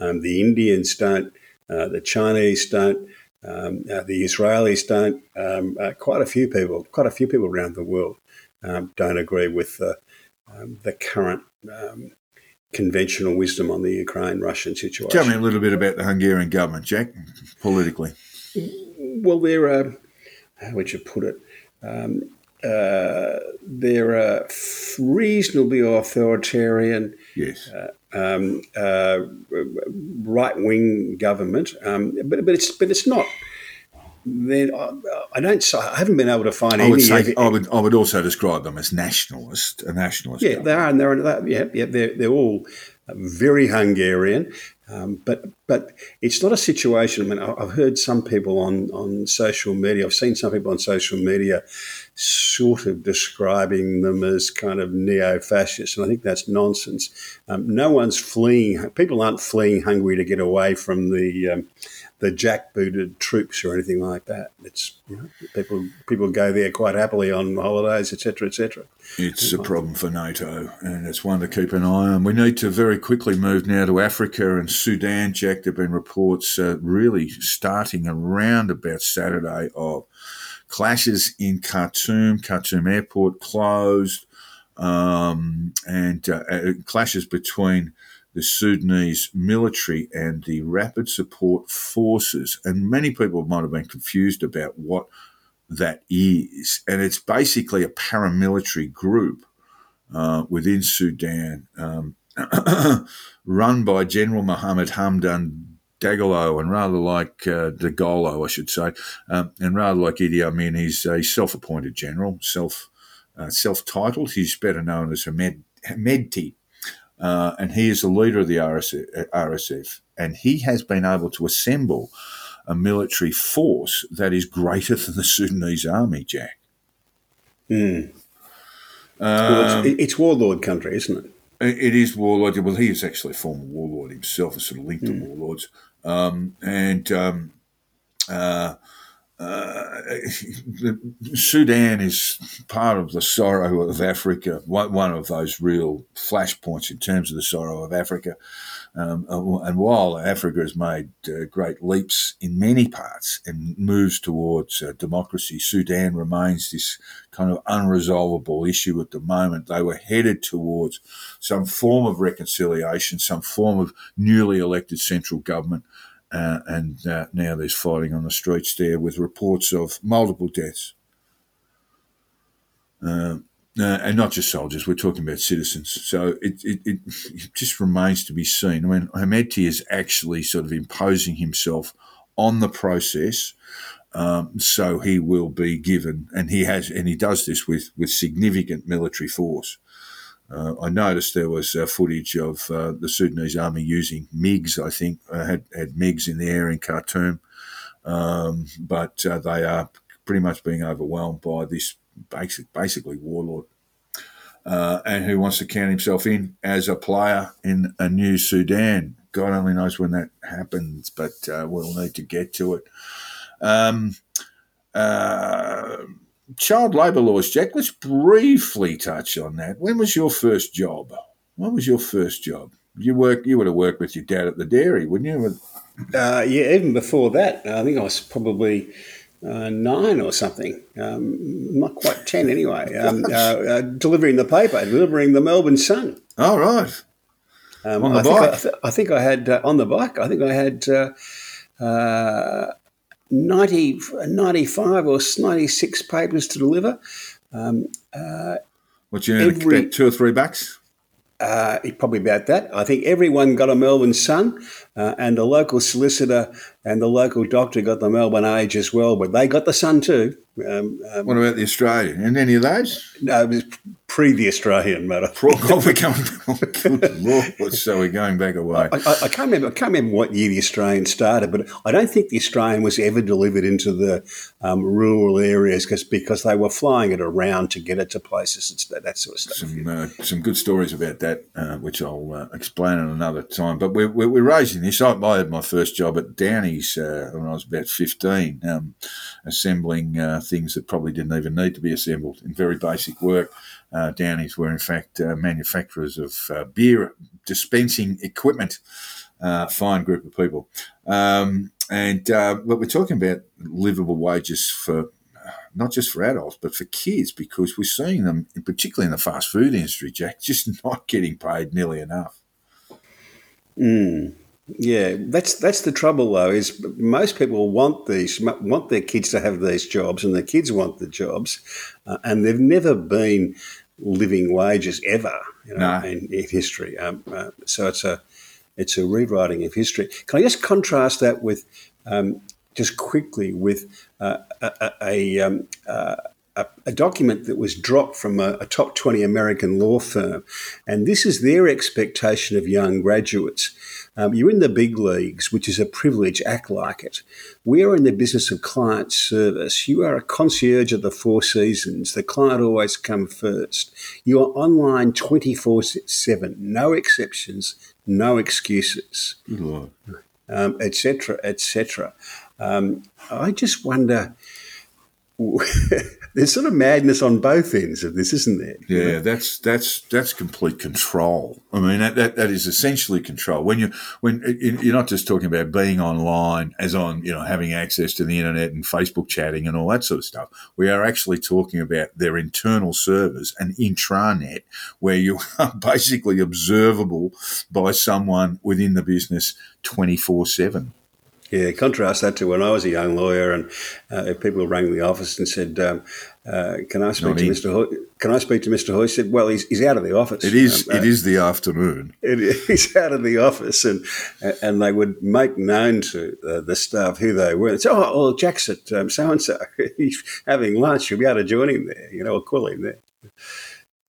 Um, the Indians don't, uh, the Chinese don't, um, uh, the Israelis don't. Um, uh, quite a few people, quite a few people around the world, um, don't agree with the um, the current um, conventional wisdom on the Ukraine-Russian situation. Tell me a little bit about the Hungarian government, Jack, politically. Well, they're uh, how would you put it? Uh, they're a reasonably authoritarian, Yes. um, uh, right wing government, um, but but it's but it's not. Then I don't. I haven't been able to find I any. say evi- I would I would also describe them as nationalist, a nationalist. Yeah, government. they are, and they're yeah, yeah, they're they're all very Hungarian, um, but but it's not a situation. I mean, I've heard some people on on social media. I've seen some people on social media, sort of describing them as kind of neo-fascist, and I think that's nonsense. Um, no one's fleeing. People aren't fleeing Hungary to get away from the. Um, the jackbooted troops or anything like that. It's you know, people people go there quite happily on holidays, etc., etc. It's a problem for NATO, and it's one to keep an eye on. We need to very quickly move now to Africa and Sudan, Jack. There have been reports uh, really starting around about Saturday of clashes in Khartoum. Khartoum airport closed, um, and uh, uh, clashes between the Sudanese military and the rapid support forces. And many people might have been confused about what that is. And it's basically a paramilitary group uh, within Sudan um, [clears throat] run by General Mohammed Hamdan Dagalo, and rather like uh, Dagalo, I should say, um, and rather like Idi Amin, he's a self-appointed general, self uh, self-titled. He's better known as Hamed, Hemedti, uh, and he is the leader of the RSF, RSF, and he has been able to assemble a military force that is greater than the Sudanese army, Jack. Mm. well, it's, it's warlord country, isn't it? It is warlord. Well, he is actually a former warlord himself, a sort of linked mm. to warlords. Um, and um, uh, uh, [laughs] Sudan is part of the sorrow of Africa, one of those real flashpoints in terms of the sorrow of Africa. Um, uh, and while Africa has made uh, great leaps in many parts and moves towards uh, democracy, Sudan remains this kind of unresolvable issue at the moment. They were headed towards some form of reconciliation, some form of newly elected central government. Uh, and uh, now there's fighting on the streets there with reports of multiple deaths. Uh, uh, and not just soldiers, we're talking about citizens. So it, it, it, just remains to be seen. I mean, Hemedti is actually sort of imposing himself on the process. Um, so he will be given, and he has, and he does this with, with significant military force. Uh, I noticed there was uh, footage of uh, the Sudanese army using MiGs. I think uh, had had MiGs in the air in Khartoum, um, but uh, they are pretty much being overwhelmed by this basic, basically warlord, uh, and who wants to count himself in as a player in a new Sudan. God only knows when that happens, but we'll need to get to it. Um, child labour laws, Jack. Let's briefly touch on that. When was your first job? What was your first job? You work. You would have worked with your dad at the dairy, wouldn't you? Uh, yeah, even before that, I think I was probably uh, nine or something, um, not quite 10 anyway, um, [laughs] uh, uh, delivering the paper, delivering the Melbourne Sun. Oh, right. Um, on the I bike? Think I, I, think I had, uh, on the bike, I think I had uh, uh, 90, 95 or 96 papers to deliver. Um, uh, what you earn, every, two or three bucks? Uh, probably about that. I think everyone got a Melbourne Sun, uh, and the local solicitor and the local doctor got the Melbourne Age as well, but they got the Sun too. Um, um, what about the Australian? And any of those? No, it was pre the Australian matter. [laughs] oh, we're going, oh, good Lord, so we're going back away. I, I, I, can't remember. I can't remember what year the Australian started, but I don't think the Australian was ever delivered into the um, rural areas because because they were flying it around to get it to places and that sort of stuff. Some uh, some good stories about that, uh, which I'll uh, explain at another time. But we're, we're, we're raising this. I, I, had my first job at Downie's uh, when I was about fifteen, um, assembling uh, things that probably didn't even need to be assembled in very basic work. Uh, Downies were, in fact, uh, manufacturers of uh, beer dispensing equipment. Uh, fine group of people. Um, and but we're talking about livable wages for not just for adults, but for kids, because we're seeing them, particularly in the fast food industry, Jack, [laughs] just not getting paid nearly enough. Mm. Yeah, that's that's the trouble though. Is most people want these want their kids to have these jobs, and the kids want the jobs, uh, and they've never been living wages ever you know, no. in, in, history. Um, uh, so it's a it's a rewriting of history. Can I just contrast that with um, just quickly with uh, a, a, a, um, uh, a, a, document that was dropped from a, a, top 20 American law firm. And this is their expectation of young graduates. Um, you're in the big leagues, which is a privilege, act like it. We are in the business of client service. You are a concierge of the four seasons. The client always comes first. You are online 24 7, no exceptions, no excuses, um, etc., etc. Um, I just wonder there's sort of madness on both ends of this, isn't there? Yeah, that's that's that's complete control. I mean, that, that, that is essentially control. When you when uh, you're not just talking about being online as on you know having access to the internet and Facebook chatting and all that sort of stuff. We are actually talking about their internal servers and intranet, where you [laughs] are basically observable by someone within the business twenty four seven. Yeah, contrast that to when I was a young lawyer and uh, people rang the office and said, um, uh, "Can I speak Not to in. Mr. Hoy? Can I speak to Mr. Hoy?" Said, "Well, he's, he's out of the office." It is. Um, uh, it is the afternoon. It, [laughs] he's out of the office, and and they would make known to uh, the staff who they were. So, oh, well, Jack's at so and so. He's having lunch. You'll be able to join him there. You know, or call him there.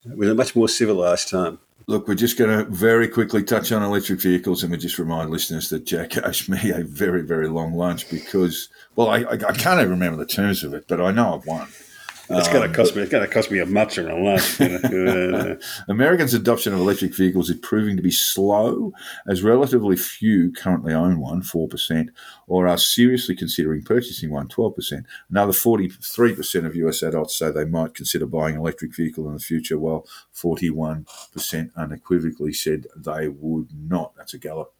It was a much more civilised time. Look, we're just going to very quickly touch on electric vehicles, and we just remind listeners that Jack [laughs] owes me a very, very long lunch because, well, I, I, I can't even remember the terms of it, but I know I've won. It's going to um, cost me. It's going to cost me a much and a. You? [laughs] Americans' adoption of electric vehicles is proving to be slow, as relatively few currently own one, four percent, or are seriously considering purchasing one, 12 percent. Another forty-three percent of U.S. adults say they might consider buying an electric vehicle in the future, while forty-one percent unequivocally said they would not. That's a Gallup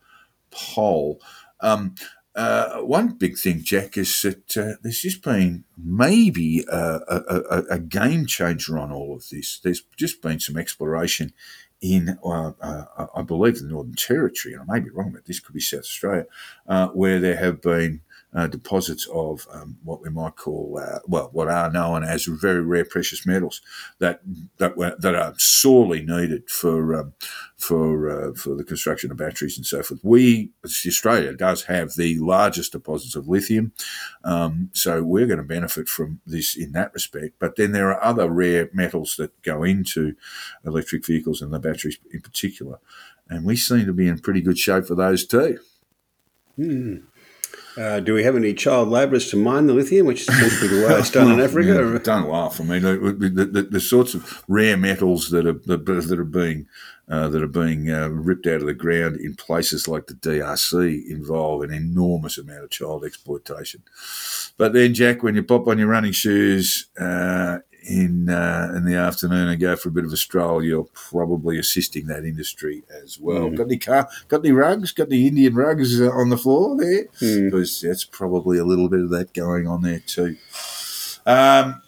poll. Um, uh, one big thing, Jack, is that uh, there's just been maybe a, a, a, game changer on all of this. There's just been some exploration in, uh, I believe, the Northern Territory, and I may be wrong, but this could be South Australia, uh, where there have been uh, deposits of um, what we might call, uh, well, what are known as very rare precious metals that that were, that are sorely needed for um, for uh, for the construction of batteries and so forth. We, Australia, does have the largest deposits of lithium, um, so we're going to benefit from this in that respect. But then there are other rare metals that go into electric vehicles and the batteries in particular, and we seem to be in pretty good shape for those too. Hmm. Uh, do we have any child labourers to mine the lithium, which is to be the way it's done in [laughs] Africa? Yeah, don't laugh. I mean, the, the, the, sorts of rare metals that are that, that are being uh, that are being uh, ripped out of the ground in places like the DRC involve an enormous amount of child exploitation. But then, Jack, when you pop on your running shoes uh, in uh, in the afternoon and go for a bit of a stroll, you're probably assisting that industry as well. Mm. Got any car? Got any rugs? Got any Indian rugs uh, on the floor there? Mm. Because that's probably a little bit of that going on there too. Um,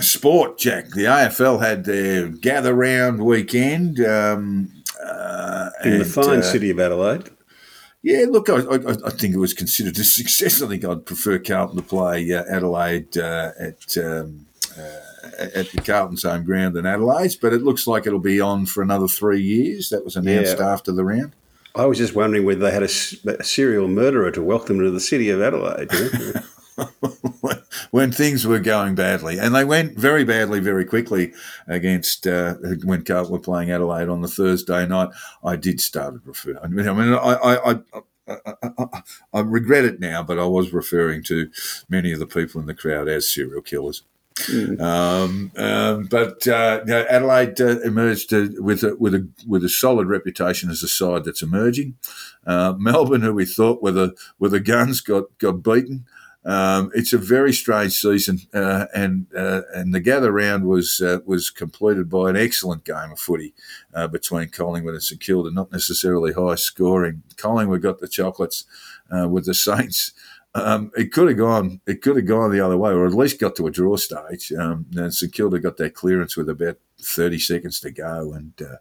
sport, Jack. The AFL had their gather round weekend um, uh, in and, the fine uh, city of Adelaide. Yeah, look, I, I, I, think it was considered a [laughs] success. I think I'd prefer Carlton to play uh, Adelaide uh, at um, at the Carlton's home ground in Adelaide, but it looks like it'll be on for another three years. That was announced yeah. after the round. I was just wondering whether they had a, a serial murderer to welcome to the city of Adelaide. [laughs] when things were going badly, and they went very badly very quickly against uh, when Carlton were playing Adelaide on the Thursday night. I did start to refer. I mean, I, mean, I, I, I, I, I regret it now, but I was referring to many of the people in the crowd as serial killers. Mm. Um, um, but uh, you know, Adelaide uh, emerged uh, with a, with a with a solid reputation as a side that's emerging. Uh, Melbourne, who we thought were the were the guns, got got beaten. Um, it's a very strange season, uh, and uh, and the gather round was was completed by an excellent game of footy between Collingwood and St Kilda. Not necessarily high scoring. Collingwood got the chocolates with the Saints. Um, it could have gone. It could have gone the other way, or at least got to a draw stage. Um, and St Kilda got their clearance with about thirty seconds to go, and uh,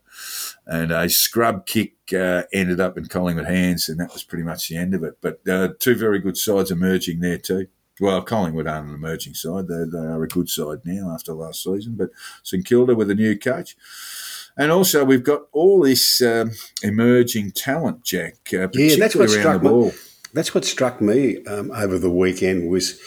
and a scrub kick uh, ended up in Collingwood hands, and that was pretty much the end of it. But uh, two very good sides emerging there too. Well, Collingwood aren't an emerging side; they, they are a good side now after last season. But St Kilda with a new coach. And also, we've got all this um, emerging talent, Jack. Uh, yeah, that's what struck me that's what struck me um, over the weekend was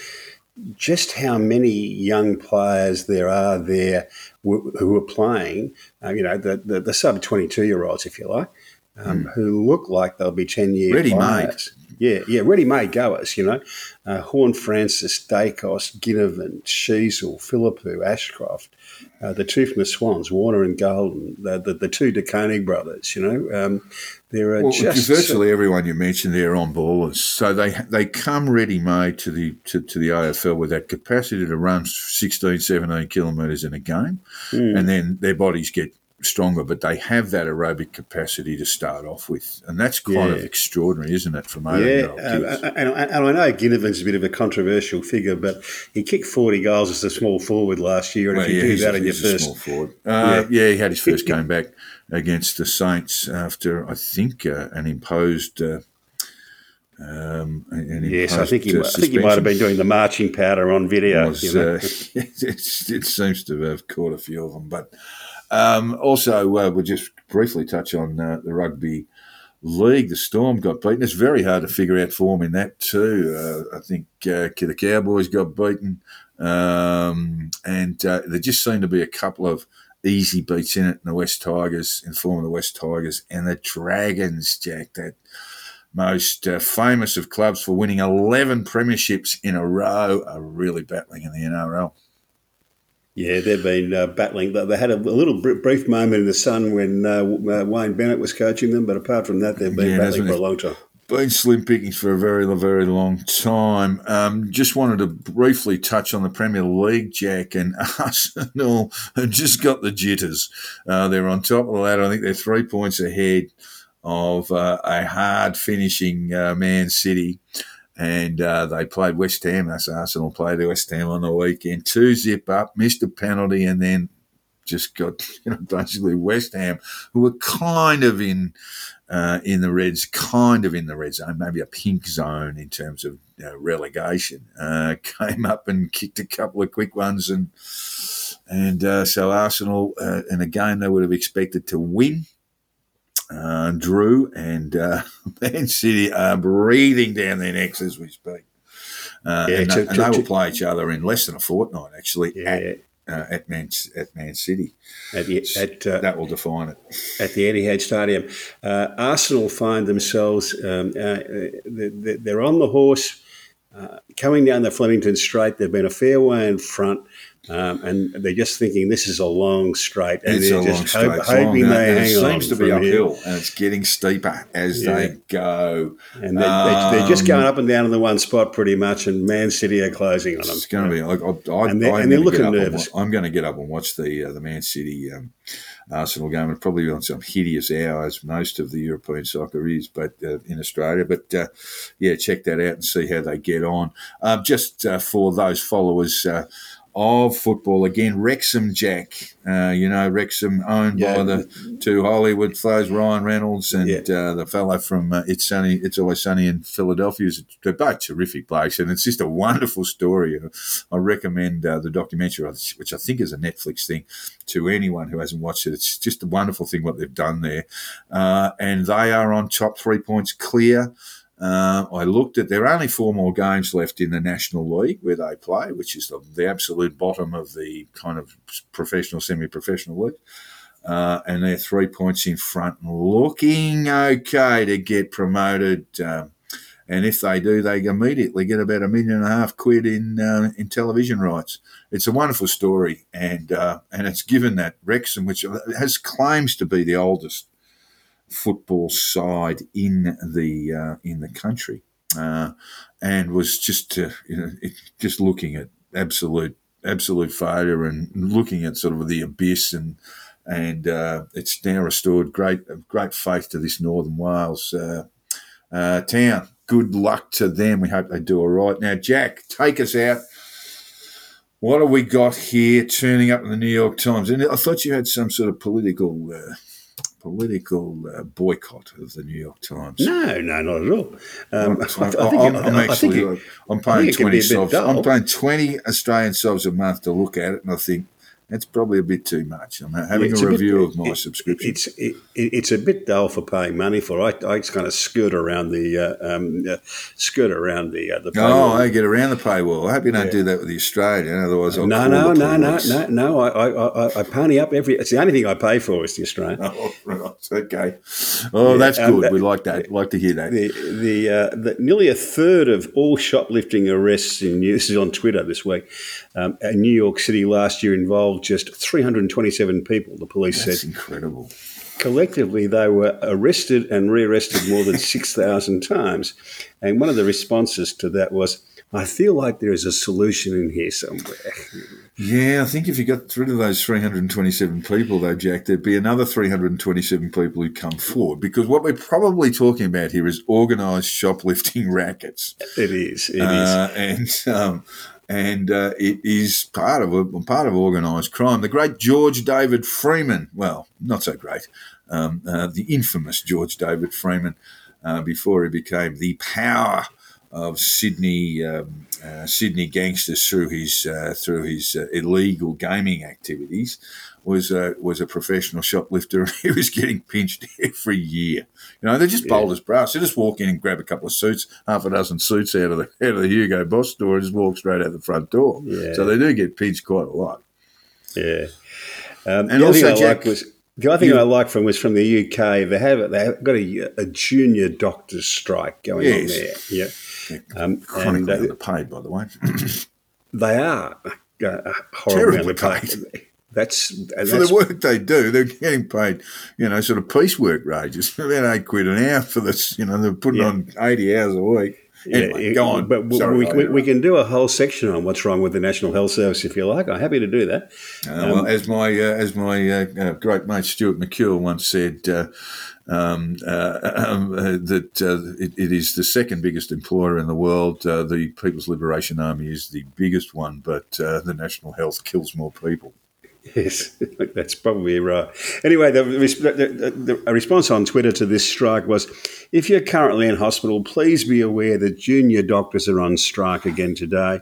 just how many young players there are there who are playing, uh, you know, the, the, the sub 22 year olds, if you like, um, mm. who look like they'll be 10 years Ready made. Yeah, yeah, ready-made goers, you know. Uh, Horn Francis, Daicos, Ginnivan, Sheezel, Phillipou, Ashcroft, uh, the two from the Swans, Warner and Gulden, the, the, the two DeKoning brothers, you know. Um, there are Well, just virtually everyone you mentioned there on ballers, so they they come ready made to the to, to the AFL with that capacity to run 16, 17 kilometres in a game, Hmm. and then their bodies get stronger, but they have that aerobic capacity to start off with, and that's kind of Yeah. extraordinary, isn't it, from 18 Yeah, kids? and, and I know Ginnivan's a bit of a controversial figure, but he kicked 40 goals as a small forward last year, and Well, if you yeah, do that a- in your first small forward. Uh, yeah. he had his first [laughs] game back against the Saints after I think uh, an imposed. Uh, um, Yes, I think he, uh, I think he might have been doing the marching powder on video. was, you know. uh, [laughs] it, it seems to have caught a few of them. But um, also, uh, we'll just briefly touch on uh, the rugby league. The Storm got beaten. It's very hard to figure out form in that too. Uh, I think uh, the Cowboys got beaten, um, and uh, there just seemed to be a couple of easy beats in it. And the West Tigers, in form of the West Tigers, and the Dragons, Jack. That most uh, famous of clubs for winning 11 premierships in a row are really battling in the NRL. Yeah, they've been uh, battling. They had a little brief moment in the sun when uh, uh, Wayne Bennett was coaching them, but apart from that, they've been Yeah, battling for a long time. Been slim pickings for a very, very long time. Um, just wanted to briefly touch on the Premier League, Jack, and [laughs] Arsenal have just got the jitters. Uh, they're on top of the ladder. I think they're three points ahead of uh, a hard finishing uh, Man City. And uh, they played West Ham. That's Arsenal played West Ham on the weekend. Two zip up, missed a penalty, and then just got [laughs] you know basically West Ham, who were kind of in uh, in the Reds, kind of in the red zone, maybe a pink zone in terms of you know, relegation. Uh, [laughs] came up and kicked a couple of quick ones, and and uh, so Arsenal uh, in a game they would have expected to win. Uh, drew and uh, [laughs] Man City are breathing down their necks as we speak. Uh, Yeah, and, and they will play each other in less than a fortnight, actually, Yeah, at, uh, at Man at Man City. at the, at, uh, that will define it. at the Etihad Stadium. Uh, Arsenal find themselves, um, uh, they're, on the horse, uh, coming down the Flemington Straight. They've been a fair way in front, um, and they're just thinking this is a long straight, and It's a they're long just straight. hope, It's long, hoping and they it hang on. seems to be from here. uphill, and it's getting steeper as Yeah. they go. And they're, they're, they're just Um, going up and down in the one spot pretty much, and Man City are closing on them. It's going to be. Like, I, I, And they're- I'm and they're looking nervous. wa- I'm going to get up and watch the uh, the Man City um, Arsenal game, and probably on some hideous hour, as most of the European soccer is, but uh, in Australia. But uh, yeah, check that out and see how they get on. Um, just uh, for those followers. Uh, of football again, Wrexham Jack. Uh, you know, Wrexham owned Yeah. by the two Hollywood fellows, Ryan Reynolds and Yeah. uh, the fellow from uh, It's Sunny, It's Always Sunny in Philadelphia. They're both terrific blokes, and it's just a wonderful story. I recommend uh, the documentary, which I think is a Netflix thing, to anyone who hasn't watched it. It's just a wonderful thing what they've done there, uh, and they are on top, three points clear. Uh, I looked at there are only four more games left in the National League where they play, which is the, the absolute bottom of the kind of professional, semi-professional league. Uh, and they're three points in front, looking okay to get promoted. Um, and if they do, they immediately get about a million and a half quid in uh, in television rights. It's a wonderful story, and uh, and it's given that Wrexham, which has claims to be the oldest football side in the uh, in the country, uh, and was just uh, you know it, just looking at absolute absolute failure and looking at sort of the abyss and and uh, it's now restored great great faith to this Northern Wales uh, uh, town. Good luck to them. We hope they do all right. Now, Jack, take us out. What have we got here turning up in the New York Times? And I thought you had some sort of political political uh, boycott of the New York Times. No, no, not at all. Um, I, I think, I'm, it- I'm I think actually, it- I'm paying think it can be twenty a subs. I'm paying twenty Australian subs a month to look at it, and I think That's probably a bit too much. I'm having It's a bit- review of my it- subscription. It's it, it's a bit dull for paying money for. I, I just kind of skirt around the uh, um, uh, skirt around the uh, the. Oh. I get around the paywall. I hope you don't do that with the Australian, otherwise I'll no, no, no, no, no, no. I, I, I, I pony up every. It's the only thing I pay for is the Australian. [laughs] Oh, right. Okay. Oh, Yeah, that's um, good. that- we like that. like to hear that. The the, uh, the nearly a third of all shoplifting arrests in this is on Twitter this week. Um, in New York City last year involved just 327 people. The police That's said incredible. collectively they were arrested and rearrested more than [laughs] 6,000 times. And one of the responses to that was, "I feel like there is a solution in here somewhere." Yeah, I think if you got rid of those 327 people, though, Jack, there'd be another 327 people who come forward. Because what we're probably talking about here is organised shoplifting [laughs] rackets. It is. It is. Uh, and um, and uh, it is part of part of organised crime. The great George David Freeman, well, not so great, um, uh, the infamous George David Freeman, uh, before he became the power of Sydney um, uh, Sydney gangsters through his uh, through his uh, illegal gaming activities. Was a, was a professional shoplifter. [laughs] He was getting pinched every year. You know, they're just bold as brass. They just walk in and grab a couple of suits, half a dozen suits out of the [laughs] out of the Hugo Boss store, and just walk straight out the front door. Yeah. So they do get pinched quite a lot. Yeah. Um, And the other thing also, Jack, like was the other thing I like from was from the UK. They have they have got a, a junior doctors strike going on there. Yeah. Um, Chronically and uh, underpaid, by the way. [clears throat] they are uh, horribly Terribly underpaid. That's and for that's the work they do, they're getting paid, you know, sort of piecework wages, [laughs] about eight quid an hour for this. You know, they're putting Yeah. on eighty hours a week. Anyway, Yeah, go on. But we, Sorry, we, we, we can do a whole section on what's wrong with the National Health Service if you like. I'm happy to do that. Uh, well, as my uh, as my uh, uh, great mate Stuart McCure once said, uh, um, uh, um, uh, that uh, it, it is the second biggest employer in the world. The People's Liberation Army is the biggest one, but the National Health kills more people. Yes, [laughs] that's probably right. Anyway, the, the, the, response on Twitter to this strike was if you're currently in hospital, please be aware that junior doctors are on strike again today.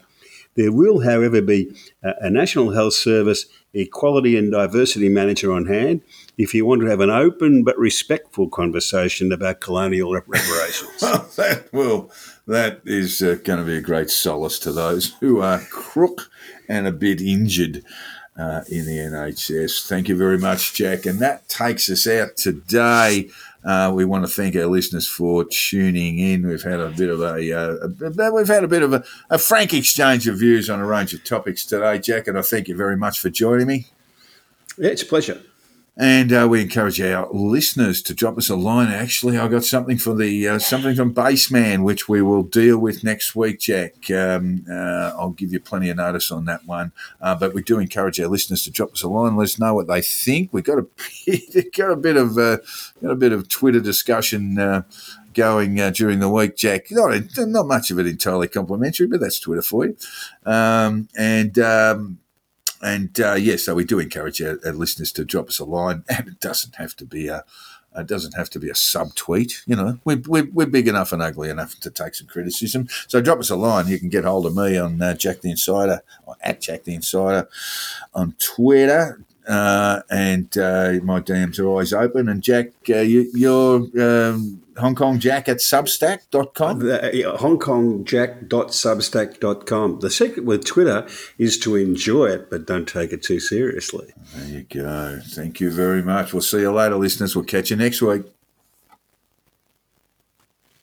There will, however, be a, a National Health Service Equality and Diversity Manager on hand if you want to have an open but respectful conversation about colonial rep- reparations. [laughs] that will that is uh, going to be a great solace to those who are crook and a bit injured uh, in the NHS. Thank you very much, Jack. And that takes us out today. Uh, we want to thank our listeners for tuning in. We've had a bit of a, uh, a we've had a bit of a, a frank exchange of views on a range of topics today, Jack. And I thank you very much for joining me. yeah, it's a pleasure. And uh, we encourage our listeners to drop us a line. Actually, I got something for the uh, something from Baseman, which we will deal with next week, Jack. Um, uh, I'll give you plenty of notice on that one. Uh, but we do encourage our listeners to drop us a line. Let us know what they think. We got a [laughs] got a bit of uh, got a bit of Twitter discussion. Uh, Going uh, during the week, Jack. Not, not much of it entirely complimentary, but that's Twitter for you. Um, and um, and uh, yeah, so we do encourage our, our listeners to drop us a line, [laughs] and it doesn't have to be a it doesn't have to be a subtweet. You know, we're, we're, we're big enough and ugly enough to take some criticism. So drop us a line. You can get hold of me on uh, Jack the Insider or at Jack the Insider on Twitter. Uh, and uh, my DMs are always open. And Jack, uh, you, you're um, Hong Kong Jack at substack.com. The, uh, HongKongJack.substack.com. The secret with Twitter is to enjoy it, but don't take it too seriously. There you go. Thank you very much. We'll see you later, listeners. We'll catch you next week.